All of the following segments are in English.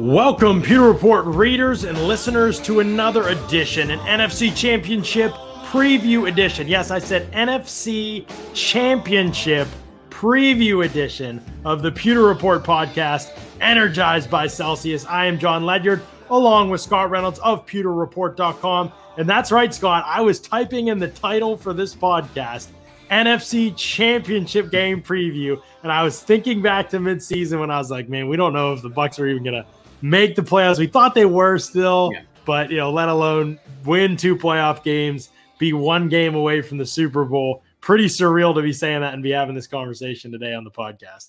Welcome, Pewter Report readers and listeners, to another edition, an NFC Championship preview edition. Yes, I said NFC Championship preview edition of the Pewter Report podcast, energized by Celsius. I am Jon Ledyard, along with Scott Reynolds of PewterReport.com. And that's right, Scott. I was typing in the title for this podcast, NFC Championship Game Preview, and I was thinking back to midseason when I was like, man, we don't know if the Bucks are even gonna make the playoffs. We thought they were still, yeah. but you know, let alone win two playoff games, be one game away from the Super Bowl. Pretty surreal to be saying that and be having this conversation today on the podcast.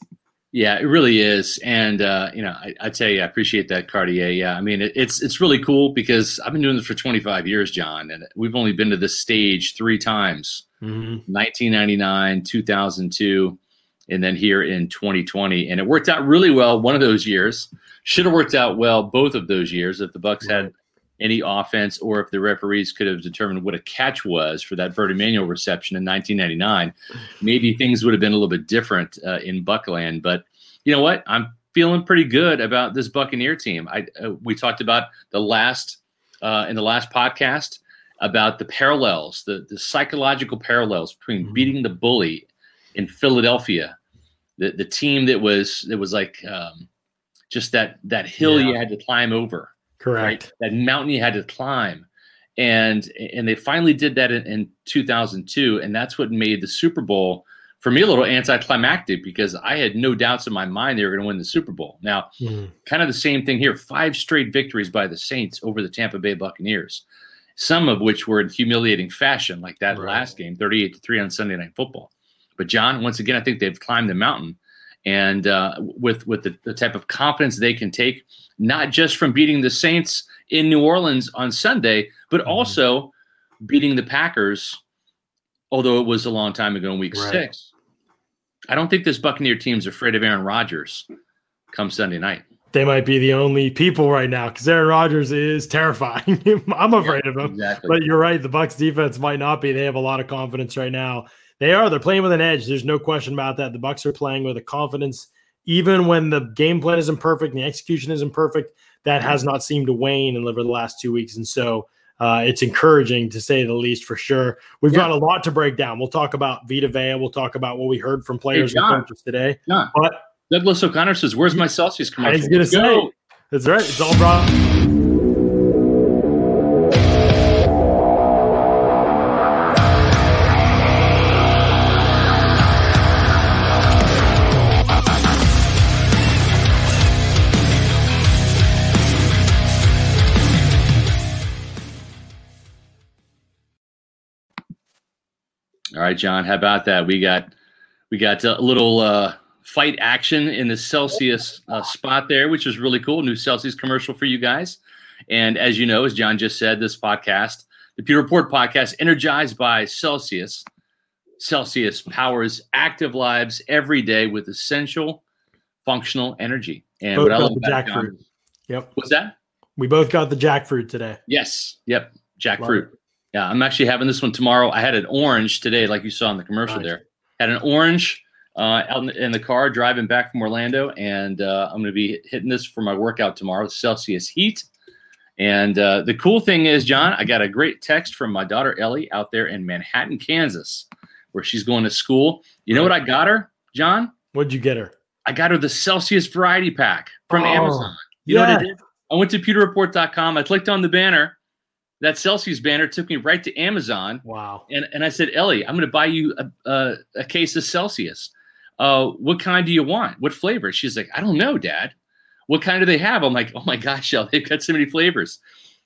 Yeah, it really is, and uh, you know, I, I, tell you, I appreciate that, Cartier. Yeah, I mean, it, it's it's really cool because I've been doing this for 25 years, John, and we've only been to this stage three times: mm-hmm. 1999, 2002, and then here in 2020. And it worked out really well. One of those years should have worked out well both of those years if the Bucks had any offense or if the referees could have determined what a catch was for that Bert Emanuel reception in 1999. Maybe things would have been a little bit different uh, in Buckland. But you know what? I'm feeling pretty good about this Buccaneer team. I uh, we talked about the last uh, in the last podcast about the parallels, the the psychological parallels between mm-hmm. beating the bully in Philadelphia, the the team that was that was like um, just that that hill yeah. you had to climb over. Correct. Right? That mountain you had to climb. And and they finally did that in, in 2002 and that's what made the Super Bowl for me a little anticlimactic because I had no doubts in my mind they were going to win the Super Bowl. Now, mm. kind of the same thing here, five straight victories by the Saints over the Tampa Bay Buccaneers. Some of which were in humiliating fashion like that right. last game, 38 to 3 on Sunday Night Football. But John, once again, I think they've climbed the mountain and uh, with with the, the, type of confidence they can take, not just from beating the Saints in New Orleans on Sunday, but mm-hmm. also beating the Packers. Although it was a long time ago in Week right. Six, I don't think this Buccaneer team's afraid of Aaron Rodgers come Sunday night. They might be the only people right now because Aaron Rodgers is terrifying. I'm afraid yeah, of him. Exactly. But you're right. The Bucks defense might not be. They have a lot of confidence right now they are. They're playing with an edge. There's no question about that. The Bucks are playing with a confidence, even when the game plan isn't perfect and the execution isn't perfect. That has not seemed to wane in over the last two weeks, and so uh, it's encouraging to say the least for sure. We've yeah. got a lot to break down. We'll talk about Vita Vea. We'll talk about what we heard from players hey, John, and coaches today. John, but Douglas O'Connor says, "Where's my Celsius commercial?" He's going to say, "That's right. It's all brought." Right, John. How about that? We got we got a little uh, fight action in the Celsius uh, spot there, which is really cool. New Celsius commercial for you guys. And as you know, as John just said, this podcast, the Pewter Report podcast, energized by Celsius. Celsius powers active lives every day with essential functional energy. And both what I love the jackfruit. Yep. What's that? We both got the jackfruit today. Yes. Yep. Jackfruit. Yeah, I'm actually having this one tomorrow. I had an orange today, like you saw in the commercial nice. there. Had an orange uh, out in the, in the, car driving back from Orlando, and uh, I'm going to be hitting this for my workout tomorrow. Celsius heat. And uh, the cool thing is, John, I got a great text from my daughter Ellie out there in Manhattan, Kansas, where she's going to school. You know what I got her, John? What'd you get her? I got her the Celsius variety pack from oh, Amazon. You yeah. know what I did? I went to pewterreport.com. I clicked on the banner that Celsius banner took me right to Amazon. Wow. And, and I said, Ellie, I'm going to buy you a, a, a, case of Celsius. Uh, what kind do you want? What flavor? She's like, I don't know, Dad. What kind do they have? I'm like, oh my gosh, Ellie, they've got so many flavors.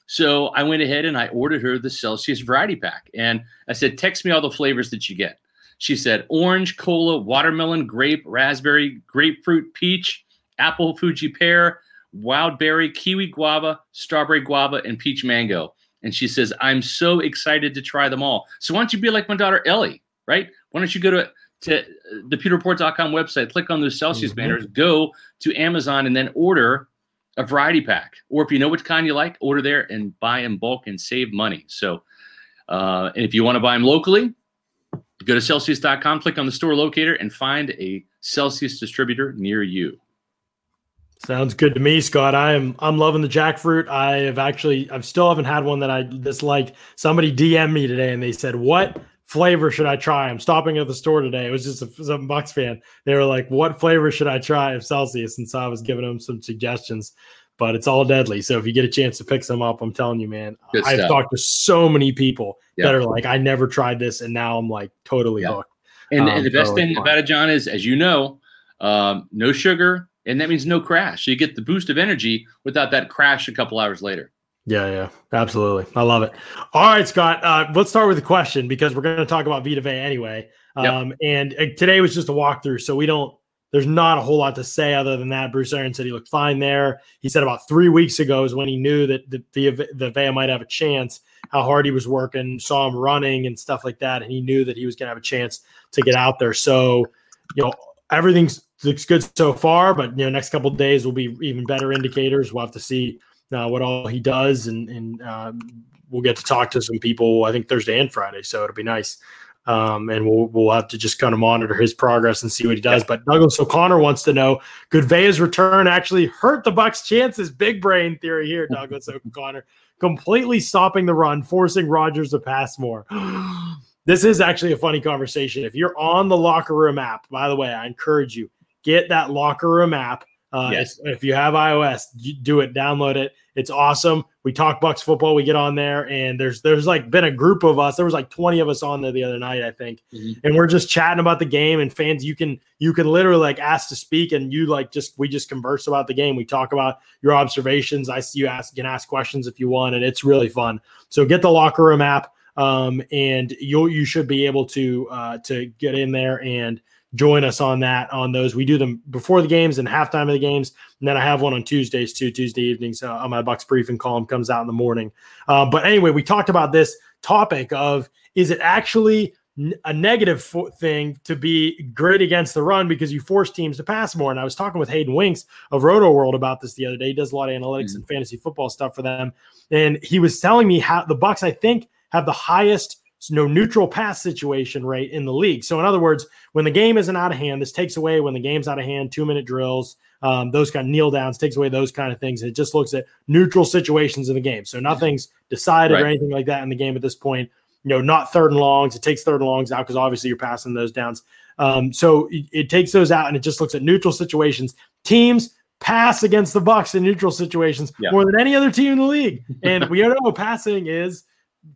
So I went ahead and I ordered her the Celsius variety pack. And I said, text me all the flavors that you get. She said, orange, cola, watermelon, grape, raspberry, grapefruit, peach, apple, Fuji pear, wild berry, kiwi guava, strawberry guava, and peach mango. And she says, I'm so excited to try them all. So why don't you be like my daughter Ellie, right? Why don't you go to, to the pewterreport.com website, click on those Celsius mm-hmm. banners, go to Amazon, and then order a variety pack. Or if you know which kind you like, order there and buy in bulk and save money. So, uh, and if you want to buy them locally, go to Celsius.com, click on the store locator, and find a Celsius distributor near you. Sounds good to me, Scott. I am I'm loving the jackfruit. I have actually I've still haven't had one that I disliked. Somebody DM me today and they said, "What flavor should I try?" I'm stopping at the store today. It was just a some Bucks fan. They were like, "What flavor should I try of Celsius?" And so I was giving them some suggestions. But it's all deadly. So if you get a chance to pick some up, I'm telling you, man, I've talked to so many people Yeah. that are like, "I never tried this," and now I'm like totally Yeah. hooked. And, Um, and the best totally thing fine. about it, John, is as you know, um, no sugar, and that means no crash. So you get the boost of energy without that crash a couple hours later. Yeah, yeah, absolutely. I love it. All right, Scott. Uh, let's start with the question because we're going to talk about Vita Vea anyway. Yep. Um, And uh, today was just a walkthrough, so we don't. There's not a whole lot to say other than that. Bruce Arians said he looked fine there. He said about three weeks ago is when he knew that the the, the Vea might have a chance. How hard he was working, saw him running and stuff like that, and he knew that he was going to have a chance to get out there. So, you know, everything's looks good so far, but you know, next couple of days will be even better indicators. We'll have to see uh, what all he does, and and um, we'll get to talk to some people. I think Thursday and Friday, so it'll be nice. Um, and we'll we'll have to just kind of monitor his progress and see what he does. But Douglas O'Connor wants to know: Could Vea's return actually hurt the Bucks' chances? Big brain theory here, Douglas O'Connor. Completely stopping the run, forcing Rodgers to pass more. this is actually a funny conversation. If you're on the locker room app, by the way, I encourage you get that locker room app. Uh, Yes. if, you have iOS, do it, download it. It's awesome. We talk Bucks football. We get on there, and there's there's like been a group of us. There was like 20 of us on there the other night, I think, Mhm. and we're just chatting about the game. And fans, you can you can literally like ask to speak, and you like just we just converse about the game. We talk about your observations. I see you ask you can ask questions if you want, and it's really fun. So get the locker room app, um, and you you should be able to uh, to get in there and join us on that on those. We do them before the games and halftime of the games, and then I have one on Tuesdays too. Tuesday evenings uh, on my Bucks briefing column comes out in the morning. Uh, but anyway, we talked about this topic of is it actually a negative thing to be great against the run because you force teams to pass more. And I was talking with Hayden Winks of Rotoworld about this the other day. He does a lot of analytics and fantasy football stuff for them, and he was telling me how the Bucks, I think, have the highest no neutral pass situation rate in the league. So in other words, when the game isn't out of hand, this takes away when the game's out of hand, two minute drills, um, those kind of kneel downs, takes away those kind of things. It just looks at neutral situations in the game. So nothing's decided or anything like that in the game at this point. You know, not third and longs. It takes third and longs out because obviously you're passing those downs. Um, so it, it takes those out and it just looks at neutral situations. Teams pass against the Bucks in neutral situations Yeah. more than any other team in the league. And we know passing is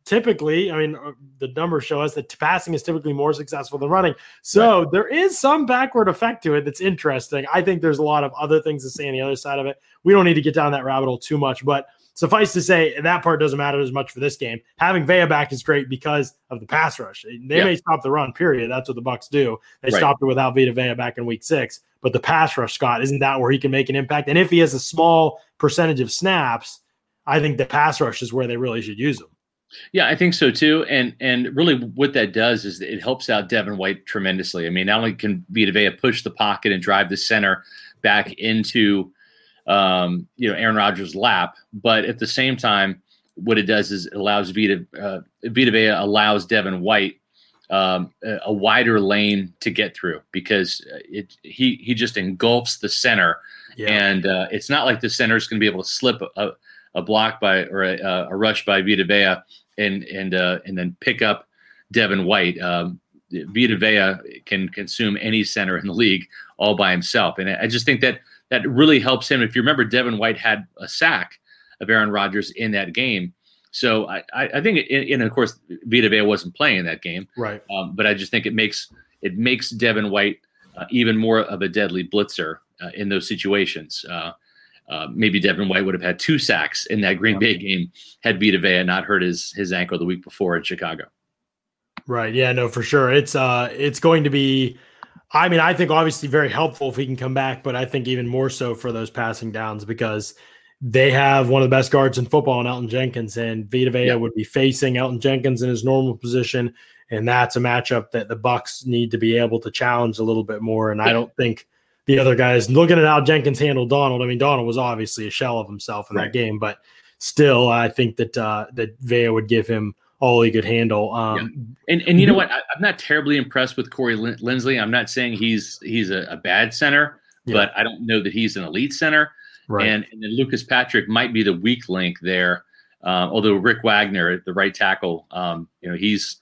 typically, I mean, uh, the numbers show us that passing is typically more successful than running. So there is some backward effect to it that's interesting. I think there's a lot of other things to say on the other side of it. We don't need to get down that rabbit hole too much, but suffice to say, that part doesn't matter as much for this game. Having Vea back is great because of the pass rush. They Yeah. may stop the run, period. That's what the Bucks do. They Right. stopped it without Vita Vea back in week six. But the pass rush, Scott, isn't that where he can make an impact? And if he has a small percentage of snaps, I think the pass rush is where they really should use him. Yeah, I think so too. And and really, what that does is it helps out Devin White tremendously. I mean, not only can Vita Vea push the pocket and drive the center back into um, you know Aaron Rodgers' lap, but at the same time, what it does is it allows Vita uh, Vita Vea allows Devin White um, a, wider lane to get through because uh, it he he just engulfs the center and uh, it's not like the center is going to be able to slip a, a block by or a, a rush by Vita Vea and and uh, and then pick up Devin White. Um, Vita Vea can consume any center in the league all by himself, and I just think that that really helps him. If you remember, Devin White had a sack of Aaron Rodgers in that game. So I, I I think, it, and of course, Vita Vea wasn't playing in that game. right. Um, but I just think it makes it makes Devin White uh, even more of a deadly blitzer uh, in those situations. Uh, uh, maybe Devin White would have had two sacks in that Green Bay game had Vita Vea not hurt his his ankle the week before in Chicago. Right. Yeah, no, for sure. It's uh it's going to be I mean, I think obviously very helpful if he can come back, but I think even more so for those passing downs because they have one of the best guards in football in Elgton Jenkins, and Vita Vea Yeah. would be facing Elgton Jenkins in his normal position, and that's a matchup that the Bucks need to be able to challenge a little bit more. And I don't think the other guys looking at how Jenkins handled Donald. I mean, Donald was obviously a shell of himself in Right. that game, but still, I think that uh, that Vea would give him all he could handle. Um, And and you know what? I, I'm not terribly impressed with Corey Lin- Linsley. I'm not saying he's he's a, a bad center, yeah. but I don't know that he's an elite center. Right. And, and then Lucas Patrick might be the weak link there. Uh, although Rick Wagner, the right tackle, um, you know, he's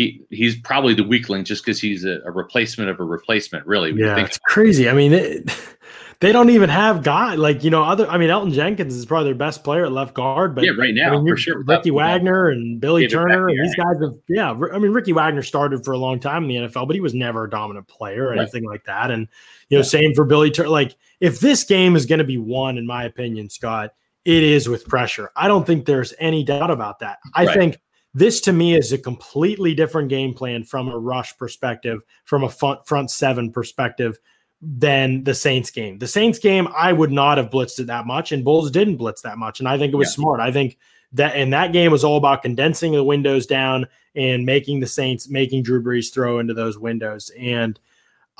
he he's probably the weak link just because he's a, a, replacement of a replacement. Really, yeah, it's crazy. I mean, it, they don't even have guy like you know other. I mean, Elgton Jenkins is probably their best player at left guard, but yeah, right now I mean, for sure. Ricky Wagner and Billy David Turner, and these guys have yeah. I mean, Ricky Wagner started for a long time in the NFL, but he was never a dominant player or right. anything like that. And you know, yeah. same for Billy Turner. Like, if this game is going to be won, in my opinion, Scott, it is with pressure. I don't think there's any doubt about that. I right. think this to me is a completely different game plan from a rush perspective, from a front, front seven perspective than the Saints game. The Saints game, I would not have blitzed it that much, and Bowles didn't blitz that much. And I think it was yeah. smart. I think that and that game was all about condensing the windows down and making the Saints making Drew Brees throw into those windows. And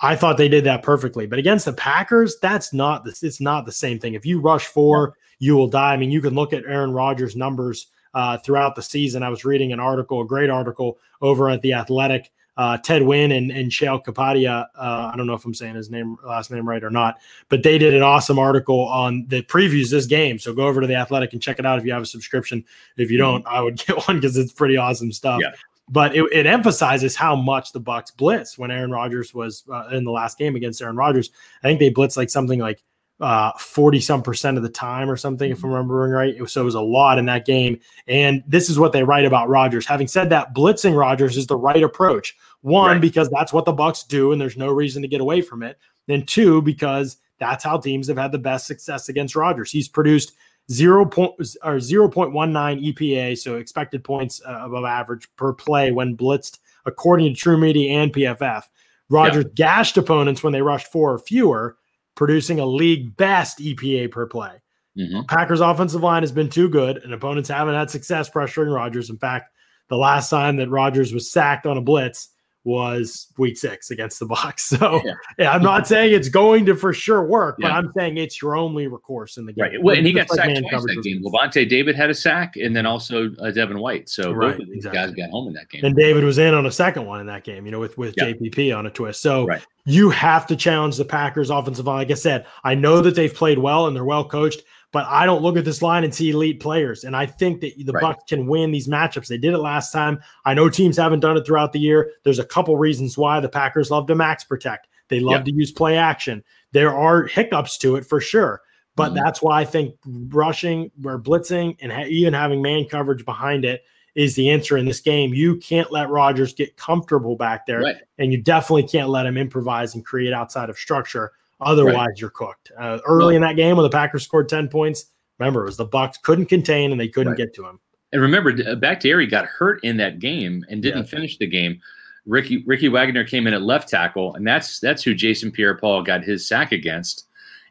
I thought they did that perfectly. But against the Packers, that's not this. It's not the same thing. If you rush four, you will die. I mean, you can look at Aaron Rodgers' numbers uh, throughout the season. I was reading an article, a great article over at the Athletic. Uh, Ted Nguyen and, and Sheil Kapadia, uh, I don't know if I'm saying his name last name right or not, but they did an awesome article on the previews this game. So go over to the Athletic and check it out if you have a subscription. If you don't, I would get one because it's pretty awesome stuff. Yeah. But it, it, emphasizes how much the Bucks blitz when Aaron Rodgers was uh, in the last game against Aaron Rodgers. I think they blitzed like something like uh, 40 some percent of the time or something, if I'm mm-hmm. remembering right. So it was a lot in that game. And this is what they write about Rodgers. Having said that, blitzing Rodgers is the right approach. One, right. because that's what the Bucks do, and there's no reason to get away from it. Then two, because that's how teams have had the best success against Rodgers. He's produced zero point or zero point one nine EPA, so expected points uh, above average per play when blitzed, according to TruMedia and PFF. Rodgers yeah. gashed opponents when they rushed four or fewer producing a league best EPA per play. Mm-hmm. Packers offensive line has been too good, and opponents haven't had success pressuring Rodgers. In fact, the last time that Rodgers was sacked on a blitz was week six against the Bucs. So yeah. yeah I'm not saying it's going to for sure work, yeah. but I'm saying it's your only recourse in the game. Right. Well, and he got like sacked twice that game. Lavonte David had a sack, and then also uh, Devin White. So right, both of these exactly. guys got home in that game. And David was in on a second one in that game. You know, with with. JPP on a twist. So right. you have to challenge the Packers offensive line. Like I said, I know that they've played well and they're well coached. But I don't look at this line and see elite players. And I think that the right. Bucs can win these matchups. They did it last time. I know teams haven't done it throughout the year. There's a couple reasons why the Packers love to max protect. They love yep. to use play action. There are hiccups to it for sure. But mm-hmm. that's why I think rushing or blitzing and ha- even having man coverage behind it is the answer in this game. You can't let Rodgers get comfortable back there, right. and you definitely can't let him improvise and create outside of structure. Otherwise, right. you're cooked. Uh, early in that game, when the Packers scored ten points, remember it was the Bucs couldn't contain and they couldn't right. get to him. And remember, Bakhtiari got hurt in that game and didn't yeah. finish the game. Ricky Ricky Wagner came in at left tackle, and that's that's who Jason Pierre-Paul got his sack against.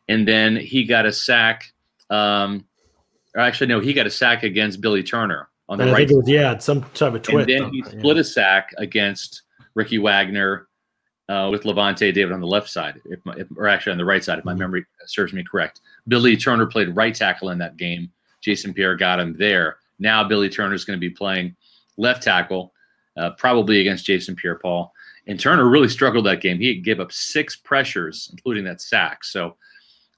And then he got a sack. Um, or actually, no, he got a sack against Billy Turner on the and right. Was, yeah, some type of twist. And then he split yeah. a sack against Ricky Wagner uh, with Lavonte David on the left side, if, if, or actually on the right side, if my mm-hmm. memory serves me correct. Billy Turner played right tackle in that game. Jason Pierre got him there. Now Billy Turner is going to be playing left tackle, uh, probably against Jason Pierre-Paul. And Turner really struggled that game. He gave up six pressures, including that sack. So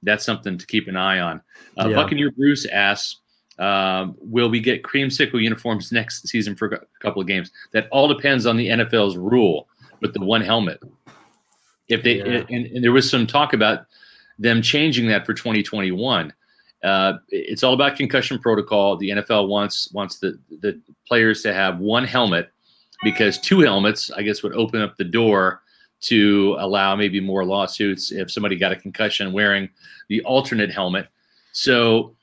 that's something to keep an eye on. Uh, yeah. Buccaneer Bruce asks, um, will we get creamsicle uniforms next season for a couple of games? That all depends on the NFL's rule with the one helmet. If they yeah. and, and, there was some talk about them changing that for 2021. Uh, it's all about concussion protocol. The NFL wants wants the the players to have one helmet because two helmets, I guess, would open up the door to allow maybe more lawsuits if somebody got a concussion wearing the alternate helmet. So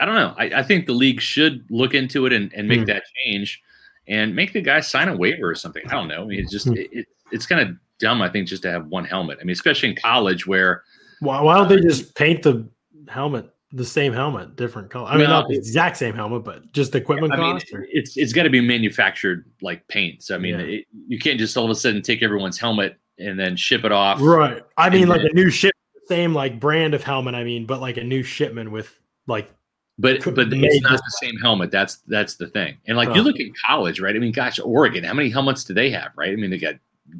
I don't know. I, I think the league should look into it and, and make mm. that change and make the guy sign a waiver or something. I don't know. I mean, it's just mm. it, it's kind of dumb, I think, just to have one helmet. I mean, especially in college where. Why, why don't they just paint the helmet the same helmet, different color? I mean, not the exact same helmet, but just equipment I cost. Mean, it's it's got to be manufactured like paint. So I mean, yeah. it, you can't just all of a sudden take everyone's helmet and then ship it off. Right. I mean, like then, a new ship, same like brand of helmet. I mean, but like a new shipment with like. But but it's not the same helmet. That's that's the thing. And like you look at college, right? I mean, gosh, Oregon, how many helmets do they have, right? I mean, they got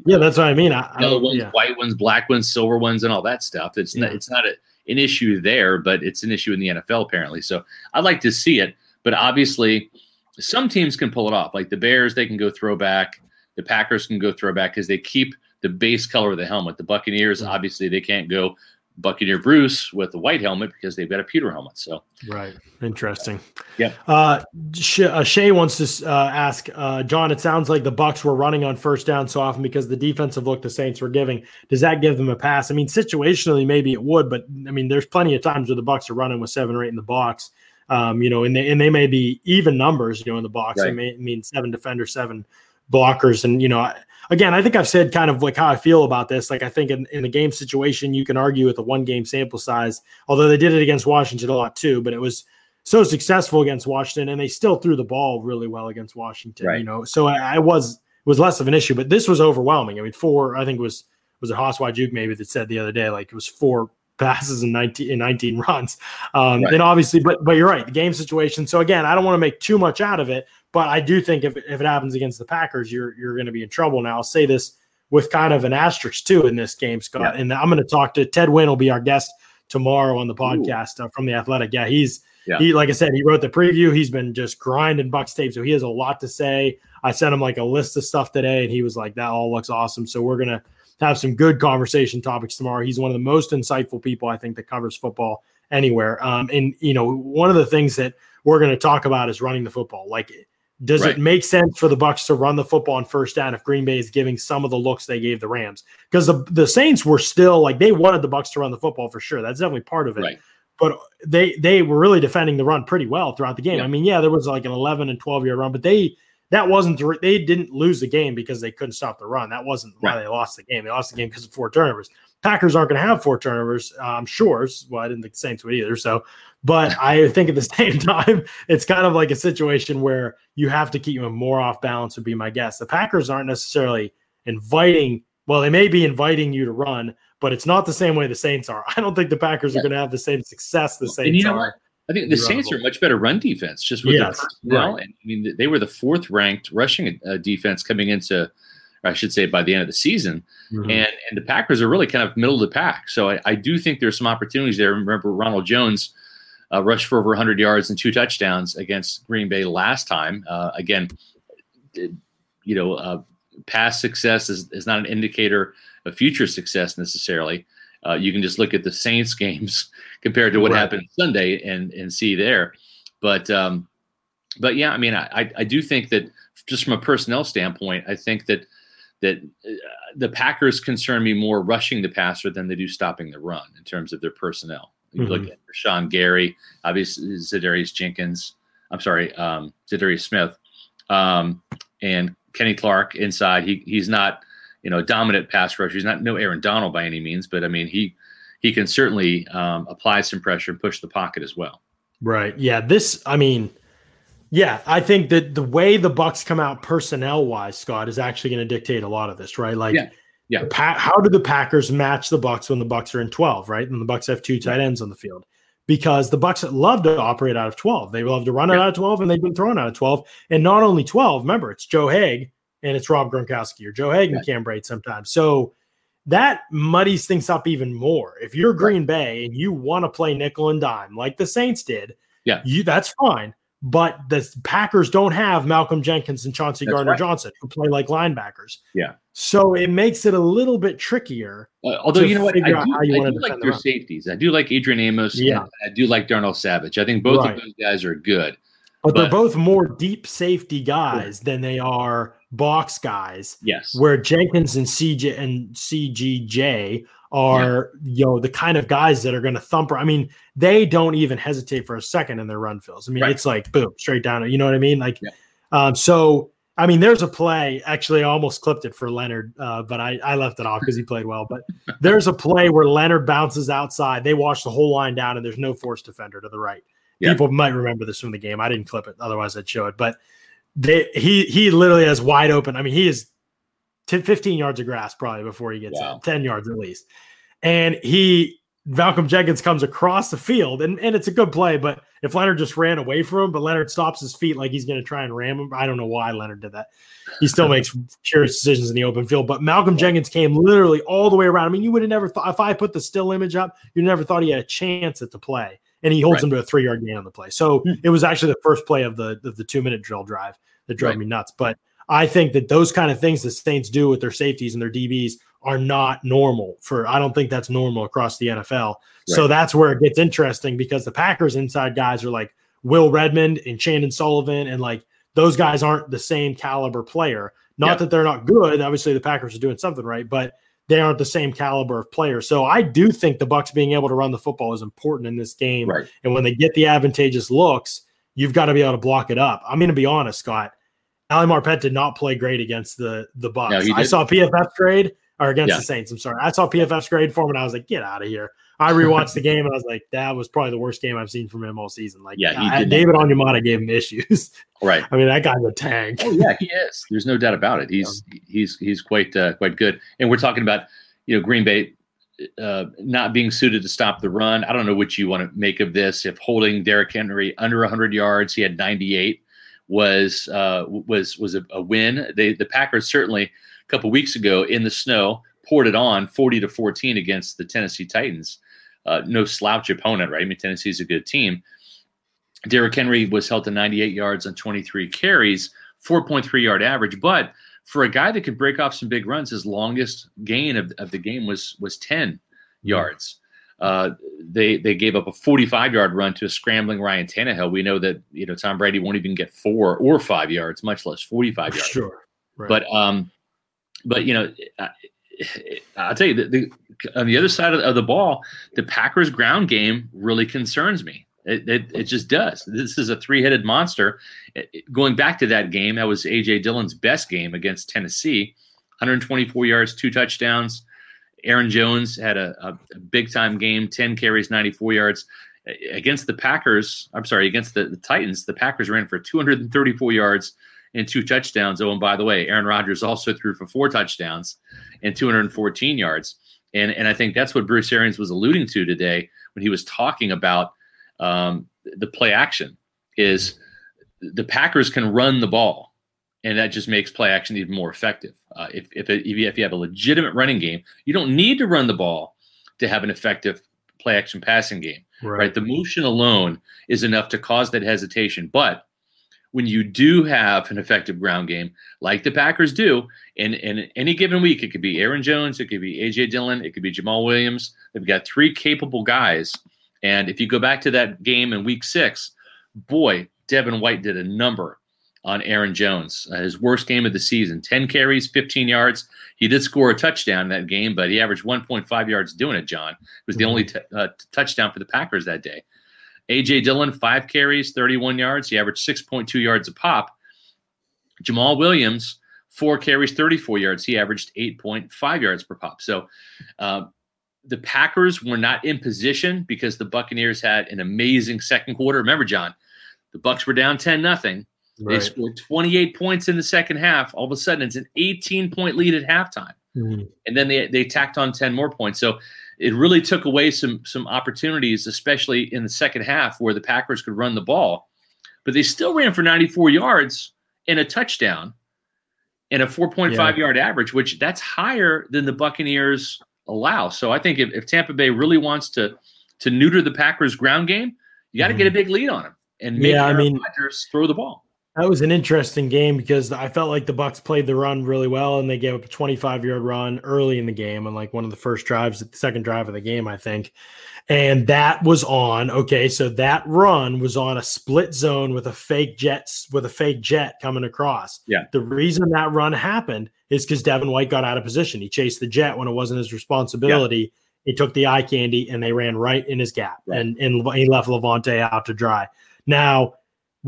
Yeah, that's what I mean. I, yellow ones, yeah. white ones, black ones, silver ones, and all that stuff. It's Yeah. not it's not a, an issue there, but it's an issue in the NFL apparently. So I'd like to see it, but obviously, some teams can pull it off. Like the Bears, they can go throwback. The Packers can go throwback because they keep the base color of the helmet. The Buccaneers, obviously, they can't go Buccaneer Bruce with the white helmet because they've got a pewter helmet. So Right. Interesting. Yeah. Uh, Sh- uh, Shay wants to uh, ask uh, John. It sounds like the Bucks were running on first down so often because the defensive look the Saints were giving. Does that give them a pass? I mean, situationally, maybe it would, but I mean, there's plenty of times where the Bucks are running with seven or eight in the box. Um, you know, and they and they may be even numbers. You know, in the box, Right. may mean seven defenders, seven blockers, and you know. I, Again, I think I've said kind of like how I feel about this. Like, I think in, in the game situation, you can argue with a one game sample size, although they did it against Washington a lot too, but it was so successful against Washington, and they still threw the ball really well against Washington. Right. You know, so I, I was it was less of an issue, but this was overwhelming. I mean, four I think it was was it Haas Juke maybe that said the other day like it was four passes in 19 in 19 runs. Um, Right. and obviously, but but you're right, the game situation. So again, I don't want to make too much out of it, but I do think if if it happens against the Packers, you're you're going to be in trouble. Now I'll say this with kind of an asterisk too in this game, Scott. Yeah. And I'm going to talk to Ted Nguyen will be our guest tomorrow on the podcast uh, from the Athletic. Yeah, he's Yeah. he like I said, he wrote the preview. He's been just grinding Bucks tape, so he has a lot to say. I sent him like a list of stuff today, and he was like, "That all looks awesome." So we're gonna have some good conversation topics tomorrow. He's one of the most insightful people I think that covers football anywhere. Um, and you know, one of the things that we're going to talk about is running the football. Like, does Right. it make sense for the Bucks to run the football on first down if Green Bay is giving some of the looks they gave the Rams? Because the the Saints were still like they wanted the Bucks to run the football for sure. That's definitely part of it. right, But they they were really defending the run pretty well throughout the game. Yeah. I mean, yeah, there was like an 11 and 12 year run, but they that wasn't the, re- they didn't lose the game because they couldn't stop the run. That wasn't why they lost the game. They lost the game because of four turnovers. Packers aren't going to have four turnovers, uh, I'm sure. Well, I didn't think the Saints would either. So, but I think at the same time, it's kind of like a situation where you have to keep them more off balance. Would be my guess. The Packers aren't necessarily inviting. Well, they may be inviting you to run, but it's not the same way the Saints are. I don't think the Packers are going to have the same success the Saints and you know are. what? I think the Run Saints are a much better run defense just with Yes, their personnel. right. And I mean, they were the fourth ranked rushing uh, defense coming into, or I should say, by the end of the season. Mhm. And and the Packers are really kind of middle of the pack. So I, I do think there's some opportunities there. Remember, Ronald Jones uh, rushed for over 100 yards and two touchdowns against Green Bay last time. Uh, again, you know, uh, past success is, is not an indicator of future success necessarily. Uh, you can just look at the Saints games compared to what Right. happened Sunday and and see there. But um, but yeah, I mean, I I- do think that just from a personnel standpoint, I think that that uh, the Packers concern me more rushing the passer than they do stopping the run in terms of their personnel. You look Mhm. at Sean Gary, obviously Za'Darius Jenkins. I'm sorry, um, Za'Darius Smith, um, and Kenny Clark inside. He he's not you know dominant pass rusher. He's not no Aaron Donald by any means, but I mean he he can certainly um, apply some pressure and push the pocket as well. Right. Yeah. This, I mean, yeah, I think that the way the Bucks come out personnel wise, Scott, is actually going to dictate a lot of this, right? Like, Yeah. Yeah. Pa- how do the Packers match the Bucks when the Bucks are in 12, right? And the Bucks have two tight ends on the field. Because the Bucks love to operate out of 12. They love to run it Yeah. out of 12, and they've been thrown out of 12. And not only 12, remember, it's Joe Haig and it's Rob Gronkowski or Joe Haig and Right. Cam Brate sometimes. So that muddies things up even more. If you're Green Bay and you want to play nickel and dime like the Saints did, Yeah. you that's fine. But the Packers don't have Malcolm Jenkins and Chauncey Gardner right. Johnson who play like linebackers. Yeah. So it makes it a little bit trickier. Uh, although you know what, I do, I do like their safeties. I do like Adrian Amos. Yeah. I do like Darnell Savage. I think both Right. of those guys are good. But, they're both more deep safety guys than they are box guys. Yes. Where Jenkins and CJ and CGJ are, you know, the kind of guys that are going to thump. I mean, they don't even hesitate for a second in their run fills. I mean, Right. it's like boom, straight down. You know what I mean? Like, Yeah. um, so I mean, there's a play. Actually, I almost clipped it for Leonard, uh, but I, I left it off because he played well. But there's a play where Leonard bounces outside. They wash the whole line down, and there's no force defender to the right. Yeah. People might remember this from the game. I didn't clip it, otherwise I'd show it. But they, he he literally has wide open. I mean, he is 10, 15 yards of grass probably before he gets Wow. in, 10 yards at least. And he Malcolm Jenkins comes across the field, and, and it's a good play. But if Leonard just ran away from him, but Leonard stops his feet like he's going to try and ram him, I don't know why Leonard did that. He still makes curious decisions in the open field. But Malcolm Jenkins came literally all the way around. I mean, you would have never thought if I put the still image up, you never thought he had a chance at the play, and he holds right. him to a three yard gain on the play. So hmm. it was actually the first play of the of the two minute drill drive that drove right. me nuts. But I think that those kind of things the Saints do with their safeties and their DBs are not normal for I don't think that's normal across the NFL. Right. So that's where it gets interesting because the Packers inside guys are like Will Redmond and Chandon Sullivan and like those guys aren't the same caliber player. Not that they're not good. Obviously the Packers are doing something right, but they aren't the same caliber of player. So I do think the Bucks being able to run the football is important in this game. Right. And when they get the advantageous looks, you've got to be able to block it up. I'm going to be honest, Scott. Ali Marpet did not play great against the the Bucks. No, I saw PFF grade or against yeah. the Saints. I'm sorry. I saw PFF's grade for him and I was like, get out of here. I rewatched the game and I was like, that was probably the worst game I've seen from him all season. Like, yeah, I, David Onyemata gave him issues. Right. I mean, that guy's a tank. Oh yeah, he is. There's no doubt about it. He's yeah. he's he's quite uh, quite good. And we're talking about you know Green Bay uh, not being suited to stop the run. I don't know what you want to make of this. If holding Derrick Henry under 100 yards, he had 98 was uh, was was a, a win. They the Packers certainly couple weeks ago in the snow, poured it on 40 to 14 against the Tennessee Titans. Uh, no slouch opponent, right? I mean, Tennessee's a good team. Derrick Henry was held to 98 yards on 23 carries, 4.3 yard average. But for a guy that could break off some big runs, his longest gain of, of the game was was 10 yards. Uh, they they gave up a 45 yard run to a scrambling Ryan Tannehill. We know that you know Tom Brady won't even get four or five yards, much less 45 yards. Sure, right. but um, but you know, I'll tell you the, the on the other side of, of, the ball, the Packers' ground game really concerns me. It, it, it just does. This is a three-headed monster. It, going back to that game, that was AJ Dillon's best game against Tennessee. 124 yards, two touchdowns. Aaron Jones had a, a, a big-time game, 10 carries, 94 yards against the Packers. I'm sorry, against the, the Titans. The Packers ran for 234 yards and two touchdowns. Oh, and by the way, Aaron Rodgers also threw for four touchdowns and 214 yards. And, and I think that's what Bruce Arians was alluding to today when he was talking about um, the play action is the Packers can run the ball, and that just makes play action even more effective. Uh, if, if, if you have a legitimate running game, you don't need to run the ball to have an effective play action passing game. Right. right. The motion alone is enough to cause that hesitation. But when you do have an effective ground game, like the Packers do, in, in any given week, it could be Aaron Jones, it could be AJ Dillon, it could be Jamaal Williams. They've got three capable guys. And if you go back to that game in week six, boy, Devin White did a number on Aaron Jones. Uh, his worst game of the season 10 carries, 15 yards. He did score a touchdown in that game, but he averaged 1.5 yards doing it, John. It was the only t- uh, touchdown for the Packers that day. AJ Dillon, five carries, 31 yards. He averaged 6.2 yards a pop. Jamaal Williams, four carries, 34 yards. He averaged 8.5 yards per pop. So uh, the Packers were not in position because the Buccaneers had an amazing second quarter. Remember, John, the Bucks were down 10 nothing. Right. They scored 28 points in the second half. All of a sudden, it's an 18 point lead at halftime. Mm-hmm. And then they, they tacked on 10 more points. So it really took away some some opportunities, especially in the second half where the Packers could run the ball. But they still ran for 94 yards and a touchdown and a 4.5 yeah. yard average, which that's higher than the Buccaneers allow. So I think if, if Tampa Bay really wants to to neuter the Packers ground game, you got to mm-hmm. get a big lead on them and make yeah, I mean, Rodgers throw the ball. That was an interesting game because I felt like the Bucks played the run really well, and they gave up a 25 yard run early in the game on like one of the first drives, the second drive of the game, I think. And that was on. Okay, so that run was on a split zone with a fake jets with a fake jet coming across. Yeah. The reason that run happened is because Devin White got out of position. He chased the jet when it wasn't his responsibility. Yeah. He took the eye candy and they ran right in his gap, right. and and he left Lavonte out to dry. Now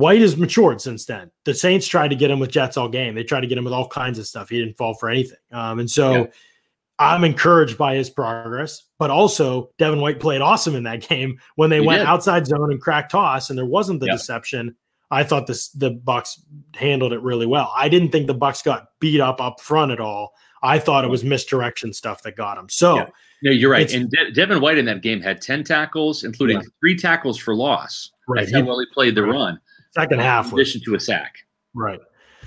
White has matured since then. The Saints tried to get him with Jets all game. They tried to get him with all kinds of stuff. He didn't fall for anything. Um, and so yeah. I'm encouraged by his progress, but also Devin White played awesome in that game when they he went did. outside zone and cracked toss, and there wasn't the yeah. deception. I thought this the Bucs handled it really well. I didn't think the Bucs got beat up up front at all. I thought it was misdirection stuff that got him. So yeah. no, you're right. And De- Devin White in that game had 10 tackles, including three tackles for loss. Right. That's how well he played the right. run. Second half. In addition to a sack. Right.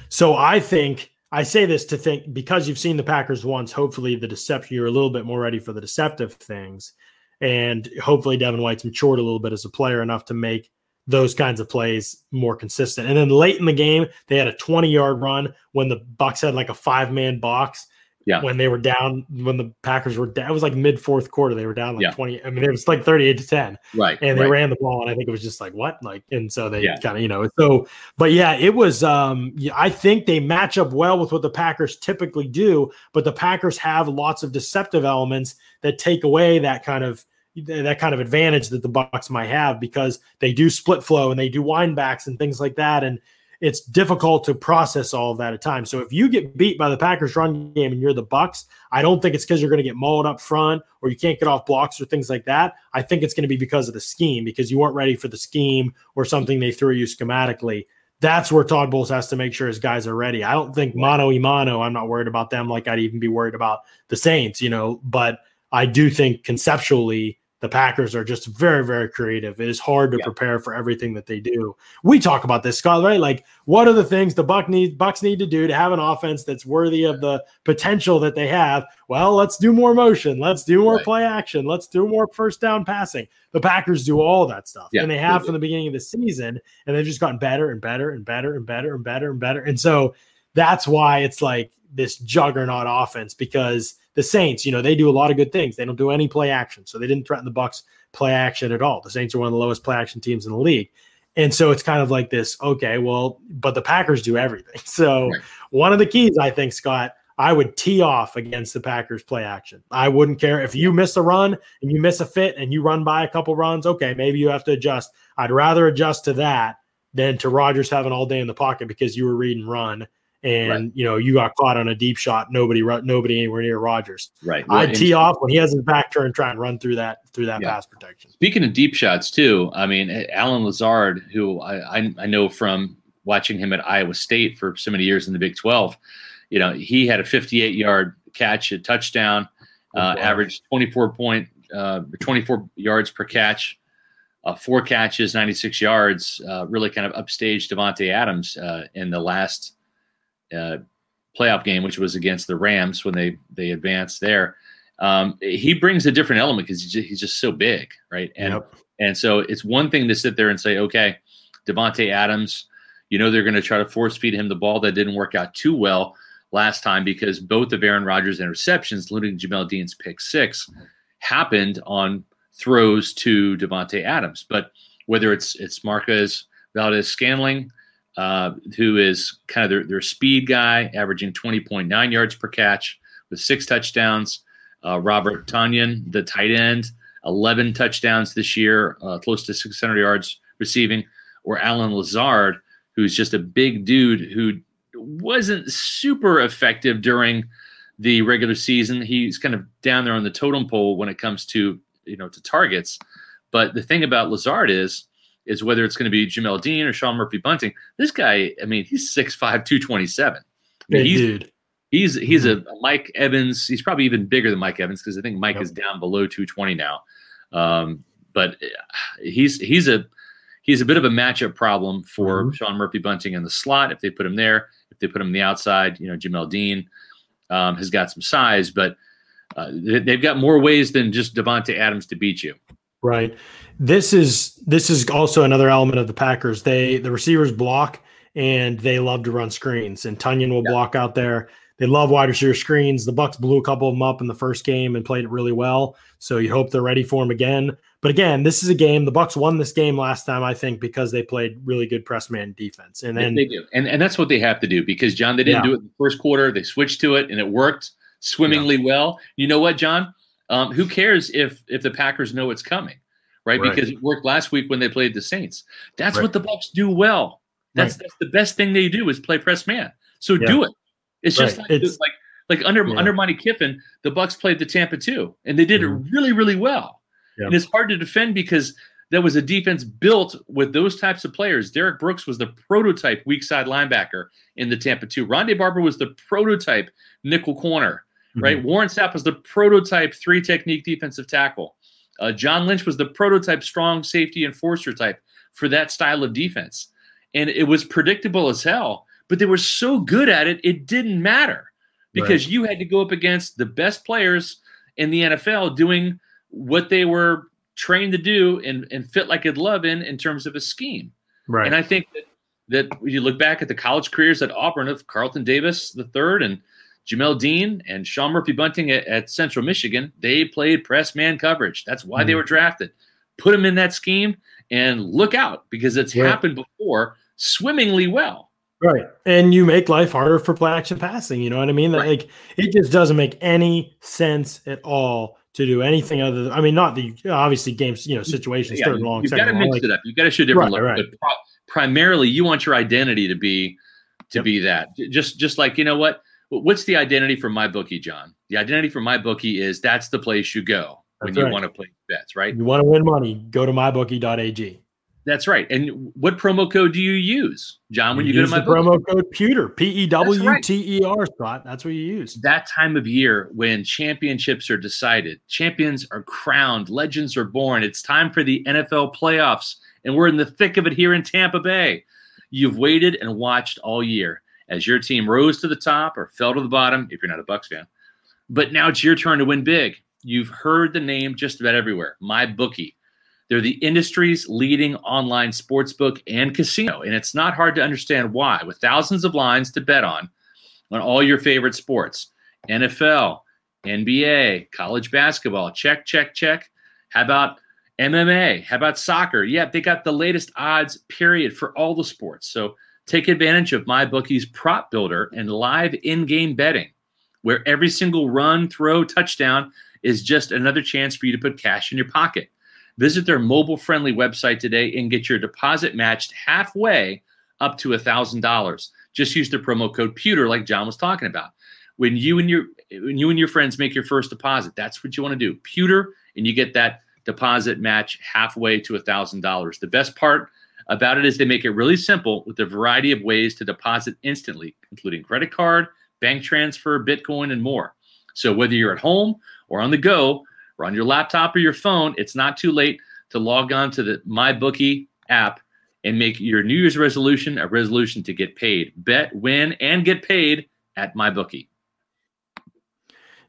So I think I say this to think because you've seen the Packers once, hopefully the deception, you're a little bit more ready for the deceptive things. And hopefully Devin White's matured a little bit as a player enough to make those kinds of plays more consistent. And then late in the game, they had a 20 yard run when the Bucks had like a five man box yeah. When they were down, when the Packers were down, it was like mid fourth quarter. They were down like yeah. 20. I mean, it was like 38 to 10. Right. And they right. ran the ball. And I think it was just like, what? Like, and so they yeah. kind of, you know, so, but yeah, it was, um, I think they match up well with what the Packers typically do, but the Packers have lots of deceptive elements that take away that kind of, that kind of advantage that the Bucks might have because they do split flow and they do wind backs and things like that. And, it's difficult to process all of that at times. So if you get beat by the Packers run game and you're the Bucks, I don't think it's because you're going to get mauled up front or you can't get off blocks or things like that. I think it's going to be because of the scheme because you weren't ready for the scheme or something they threw you schematically. That's where Todd Bowles has to make sure his guys are ready. I don't think mano y mano. I'm not worried about them like I'd even be worried about the Saints, you know. But I do think conceptually the Packers are just very, very creative. It is hard to yeah. prepare for everything that they do. We talk about this, Scott, right? Like, what are the things the Buck need, Bucks need to do to have an offense that's worthy of the potential that they have? Well, let's do more motion. Let's do more right. play action. Let's do more first down passing. The Packers do all that stuff, yeah. and they have from the beginning of the season, and they've just gotten better and better and better and better and better and better. And so that's why it's like this juggernaut offense because the Saints, you know, they do a lot of good things. They don't do any play action, so they didn't threaten the Bucks play action at all. The Saints are one of the lowest play action teams in the league. And so it's kind of like this, okay, well, but the Packers do everything. So right. one of the keys, I think, Scott, I would tee off against the Packers play action. I wouldn't care if you miss a run and you miss a fit and you run by a couple runs. Okay, maybe you have to adjust. I'd rather adjust to that than to Rodgers having all day in the pocket because you were reading run and right. you know you got caught on a deep shot. Nobody, nobody anywhere near Rodgers. Right. I tee off when he has his back turn, try and run through that through that yeah. pass protection. Speaking of deep shots too, I mean Allen Lazard, who I, I, I know from watching him at Iowa State for so many years in the Big Twelve, you know he had a 58 yard catch, a touchdown, oh, uh, averaged 24 point, uh, 24 yards per catch. Uh, four catches, 96 yards, uh, really kind of upstaged Davante Adams uh, in the last uh, playoff game, which was against the Rams when they they advanced there. Um, he brings a different element because he's, he's just so big, right? And yep. and so it's one thing to sit there and say, okay, Davante Adams, you know they're going to try to force feed him the ball that didn't work out too well last time because both of Aaron Rodgers' interceptions, including Jamel Dean's pick six, happened on throws to Davante Adams. But whether it's it's Marquez Valdes-Scantling uh, who is kind of their, their speed guy, averaging 20.9 yards per catch with six touchdowns. Uh, Robert Tonyan, the tight end, 11 touchdowns this year, uh, close to 600 yards receiving. Or Allen Lazard, who's just a big dude who wasn't super effective during the regular season. He's kind of down there on the totem pole when it comes to you know to targets. But the thing about Lazard is is whether it's going to be Jamel Dean or Sean Murphy Bunting. This guy, I mean, he's 6'5, 227. I mean, he's, dude. He's he's mm-hmm. a Mike Evans. He's probably even bigger than Mike Evans because I think Mike yep. is down below 220 now. Um, but he's he's a he's a bit of a matchup problem for mm-hmm. Sean Murphy Bunting in the slot if they put him there. If they put him on the outside, you know, Jamel Dean um, has got some size, but uh, they've got more ways than just Davante Adams to beat you. Right. This is this is also another element of the Packers. They the receivers block and they love to run screens. And Tonyan will yeah. block out there. They love wide receiver screens. The Bucks blew a couple of them up in the first game and played it really well. So you hope they're ready for them again. But again, this is a game. The Bucks won this game last time, I think, because they played really good press man defense. And then they do, and and that's what they have to do because John, they didn't yeah. do it in the first quarter. They switched to it, and it worked swimmingly yeah. well. You know what, John? Um, who cares if if the Packers know it's coming, right? right? Because it worked last week when they played the Saints. That's right. what the Bucks do well. That's that's the best thing they do is play press man. So yeah. do it. It's just like it's, like like under yeah. under Monte Kiffin, the Bucks played the Tampa 2, and they did mm-hmm. it really really well. And it's hard to defend because that was a defense built with those types of players. Derrick Brooks was the prototype weak side linebacker in the Tampa 2. Rondé Barber was the prototype nickel corner, mm-hmm. right? Warren Sapp was the prototype three technique defensive tackle. Uh, John Lynch was the prototype strong safety enforcer type for that style of defense. And it was predictable as hell, but they were so good at it, it didn't matter because right. you had to go up against the best players in the NFL doing what they were trained to do and, and fit like a glove in in terms of a scheme. Right. And I think that that you look back at the college careers at Auburn of Carlton Davis the third and Jamel Dean and Sean Murphy Bunting at, at, Central Michigan, they played press man coverage. That's why mm. they were drafted. Put them in that scheme and look out because it's yeah. happened before swimmingly well. Right. And you make life harder for play action passing. You know what I mean? Right. Like it just doesn't make any sense at all to do anything other than, I mean, not the obviously games, you know, situations, yeah, third and long. You've got to mix like, it up. You've got to show different right, look, right. But pro- primarily you want your identity to be to yep. be that. Just just like, you know what? What's the identity for my bookie, John? The identity for my bookie is that's the place you go when you want to play bets, right? You want to win money, go to mybookie.ag. That's right. And what promo code do you use, John, when you, you go to my bookie promo code Pewter, P E W T E R, Scott. That's what you use. That time of year when championships are decided, champions are crowned, legends are born. It's time for the NFL playoffs, and we're in the thick of it here in Tampa Bay. You've waited and watched all year as your team rose to the top or fell to the bottom if you're not a Bucks fan. But now it's your turn to win big. You've heard the name just about everywhere, my bookie. They're the industry's leading online sportsbook and casino, and it's not hard to understand why. With thousands of lines to bet on on all your favorite sports NFL, NBA, college basketball, check, check, check. How about MMA? How about soccer? Yeah, they got the latest odds, period, for all the sports. So take advantage of MyBookie's prop builder and live in game betting, where every single run, throw, touchdown is just another chance for you to put cash in your pocket. Visit their mobile friendly website today and get your deposit matched halfway up to $1,000. Just use the promo code Pewter, like John was talking about. When you and your when you and your friends make your first deposit, that's what you want to do. Pewter, and you get that deposit match halfway to $1,000. The best part about it is they make it really simple with a variety of ways to deposit instantly, including credit card, bank transfer, Bitcoin, and more. So whether you're at home or on the go, or on your laptop or your phone, it's not too late to log on to the MyBookie app and make your New Year's resolution a resolution to get paid. Bet, win, and get paid at MyBookie.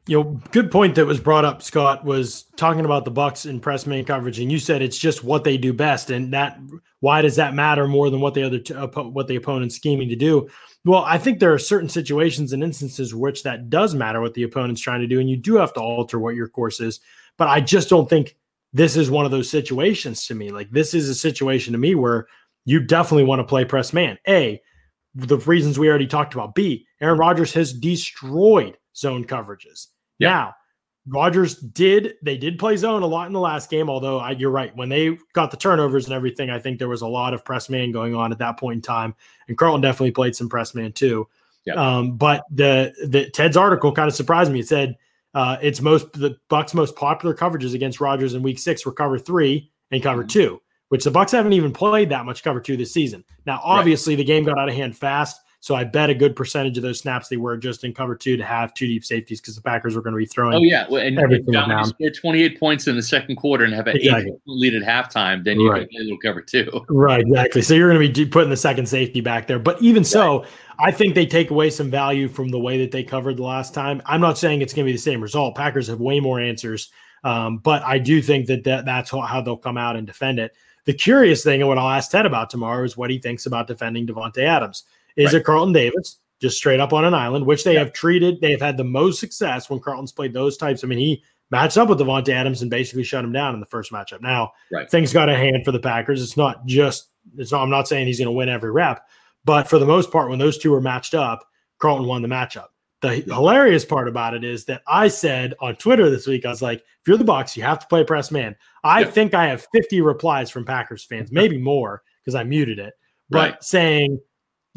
You know, good point that was brought up, Scott, was talking about the Bucks in press man coverage, and you said it's just what they do best, and that why does that matter more than what the other t- uh, what the opponent's scheming to do? Well, I think there are certain situations and instances which that does matter what the opponent's trying to do, and you do have to alter what your course is. But I just don't think this is one of those situations to me. Like this is a situation to me where you definitely want to play press man. A, the reasons we already talked about. B, Aaron Rodgers has destroyed zone coverages. Yeah. Now, Rodgers did they did play zone a lot in the last game, although I, you're right. When they got the turnovers and everything, I think there was a lot of press man going on at that point in time. And Carlton definitely played some press man too. Yep. Um, but the the Ted's article kind of surprised me. It said uh, it's most the Bucks' most popular coverages against Rodgers in Week Six were cover three and cover mm-hmm. two, which the Bucks haven't even played that much cover two this season. Now, obviously, right. the game got out of hand fast. So I bet a good percentage of those snaps they were just in cover two to have two deep safeties because the Packers were going to be throwing. Oh yeah, well, and everything John, down. you 28 points in the second quarter and have an exactly. eight lead at halftime, then you right. get a little cover two. Right, exactly. So you're going to be putting the second safety back there. But even so, I think they take away some value from the way that they covered the last time. I'm not saying it's going to be the same result. Packers have way more answers, um, but I do think that, that that's how they'll come out and defend it. The curious thing, and what I'll ask Ted about tomorrow, is what he thinks about defending Davante Adams. Is right. it Carlton Davis? just straight up on an island, which they yeah. have treated. They have had the most success when Carlton's played those types. I mean, he matched up with Davante Adams and basically shut him down in the first matchup. Now, right. things got a hand for the Packers. It's not just. It's not. I'm not saying he's going to win every rep, but for the most part, when those two were matched up, Carlton won the matchup. The hilarious part about it is that I said on Twitter this week, I was like, if you're the Bucs, you have to play press man. I yeah. think I have 50 replies from Packers fans, maybe more because I muted it, but right. saying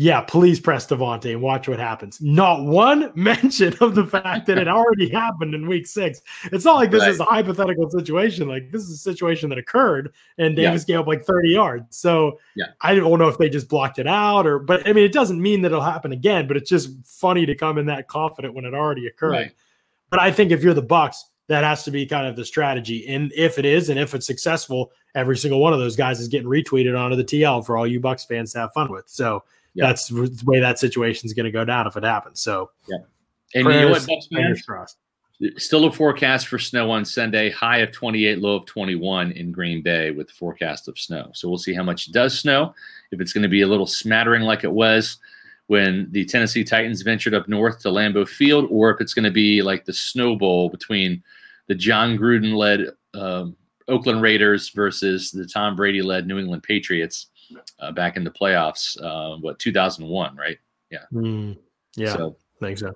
yeah, please press Davante and watch what happens. Not one mention of the fact that it already happened in week six. It's not like this right. is a hypothetical situation. Like this is a situation that occurred and Davis yeah. gave up like 30 yards. So yeah. I don't know if they just blocked it out or, but I mean, it doesn't mean that it'll happen again, but it's just funny to come in that confident when it already occurred. Right. But I think if you're the Bucks, that has to be kind of the strategy. And if it is, and if it's successful, every single one of those guys is getting retweeted onto the TL for all you Bucks fans to have fun with. So, yeah. that's the way that situation is going to go down if it happens. So, yeah. And prayers, you know what, Bucks fans? Crossed. Still a forecast for snow on Sunday, high of 28, low of 21 in Green Bay with the forecast of snow. So we'll see how much it does snow. If it's going to be a little smattering like it was when the Tennessee Titans ventured up north to Lambeau Field, or if it's going to be like the Snow Bowl between the Jon Gruden led um, Oakland Raiders versus the Tom Brady led New England Patriots uh, back in the playoffs. Uh, what 2001, right? Yeah. Mm, yeah. So, I think so.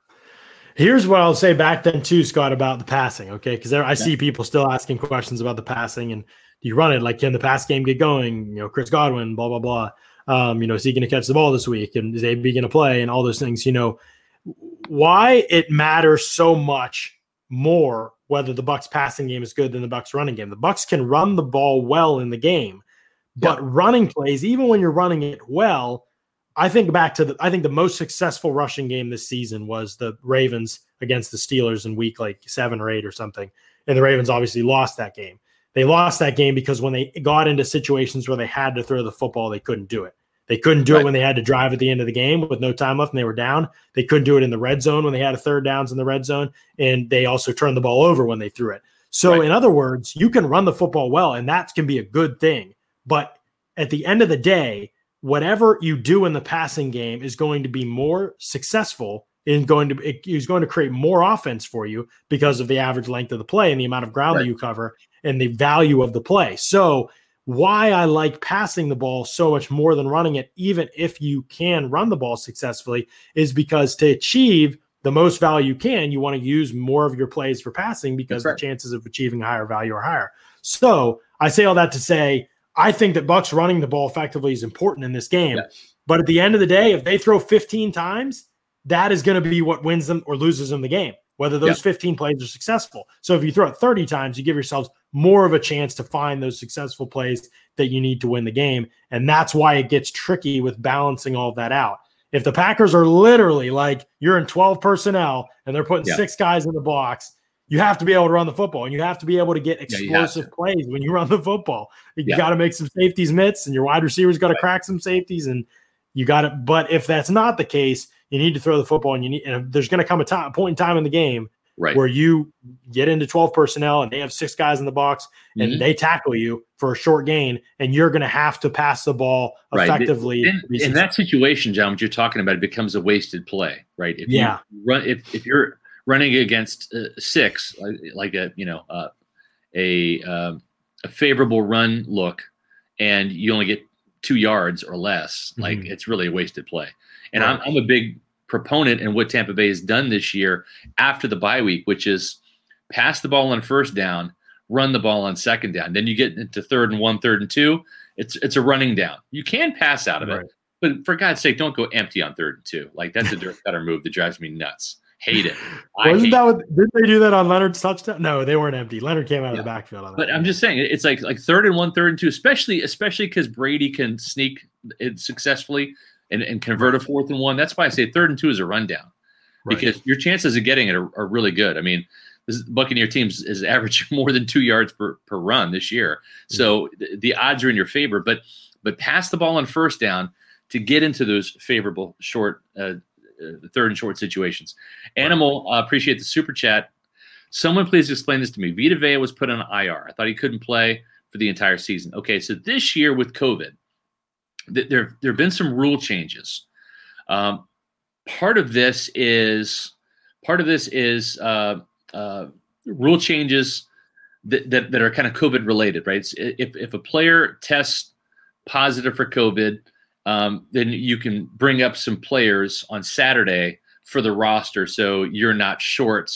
Here's what I'll say back then too, Scott, about the passing. Okay, because I see people still asking questions about the passing and do you run it? Like, can the pass game get going? You know, Chris Godwin, blah blah blah. Um, you know, is he going to catch the ball this week? And is AB going to play? And all those things. You know, why it matters so much more whether the Bucks passing game is good than the Bucks running game. The Bucks can run the ball well in the game, but yep. running plays, even when you're running it well, I think back to the I think the most successful rushing game this season was the Ravens against the Steelers in week like seven or eight or something. And the Ravens obviously lost that game. They lost that game because when they got into situations where they had to throw the football, they couldn't do it. They couldn't do right. it when they had to drive at the end of the game with no time left and they were down. They couldn't do it in the red zone when they had a third downs in the red zone. And they also turned the ball over when they threw it. So, right. in other words, you can run the football well, and that can be a good thing. But at the end of the day, whatever you do in the passing game is going to be more successful in going to it is going to create more offense for you because of the average length of the play and the amount of ground right. that you cover and the value of the play. So why I like passing the ball so much more than running it, even if you can run the ball successfully, is because to achieve the most value you can, you want to use more of your plays for passing because right. the chances of achieving a higher value are higher. So I say all that to say I think that Bucks running the ball effectively is important in this game. Yeah. But at the end of the day, if they throw 15 times, that is going to be what wins them or loses them the game, whether those yeah. 15 plays are successful. So if you throw it 30 times, you give yourselves more of a chance to find those successful plays that you need to win the game. And that's why it gets tricky with balancing all that out. If the Packers are literally like you're in 12 personnel and they're putting yeah. six guys in the box you have to be able to run the football and you have to be able to get explosive yeah, plays when you run the football. You yeah. got to make some safeties mitts and your wide receivers got to right. crack some safeties and you got to. But if that's not the case, you need to throw the football and you need. And there's going to come a, time, a point in time in the game right. where you get into 12 personnel and they have six guys in the box and mm-hmm. they tackle you for a short gain and you're going to have to pass the ball effectively. Right. In, in, that situation, John, what you're talking about, it becomes a wasted play, right? If yeah. You run, if, if you're running against uh, six, like, like, a you know uh, a uh, a favorable run look, and you only get two yards or less, like mm-hmm. it's really a wasted play. And right. I'm, I'm a big proponent in what Tampa Bay has done this year after the bye week, which is pass the ball on first down, run the ball on second down. Then you get into third and one, third and two. It's it's a running down. You can pass out of right. it, but for God's sake, don't go empty on third and two. Like that's a better move that drives me nuts. Hate it. Wasn't that what did they do that on Leonard's touchdown? No, they weren't empty. Leonard came out yeah. of the backfield on that. But I'm just saying it's like like third and one, third and two, especially especially because Brady can sneak it successfully and, and convert a fourth and one. That's why I say third and two is a rundown. Right. Because your chances of getting it are, are really good. I mean, this Buccaneer teams is averaging more than two yards per, per run this year. Mm-hmm. So the, the odds are in your favor. But but pass the ball on first down to get into those favorable short uh, uh, third and short situations. Animal, uh, appreciate the super chat. Someone please explain this to me. Vita Vea was put on IR. I thought he couldn't play for the entire season. Okay, so this year with COVID, th- there there have been some rule changes. Um, part of this is part of this is uh, uh, rule changes that, that, that are kind of COVID related, right? If if a player tests positive for COVID, um, then you can bring up some players on Saturday for the roster, so you're not short,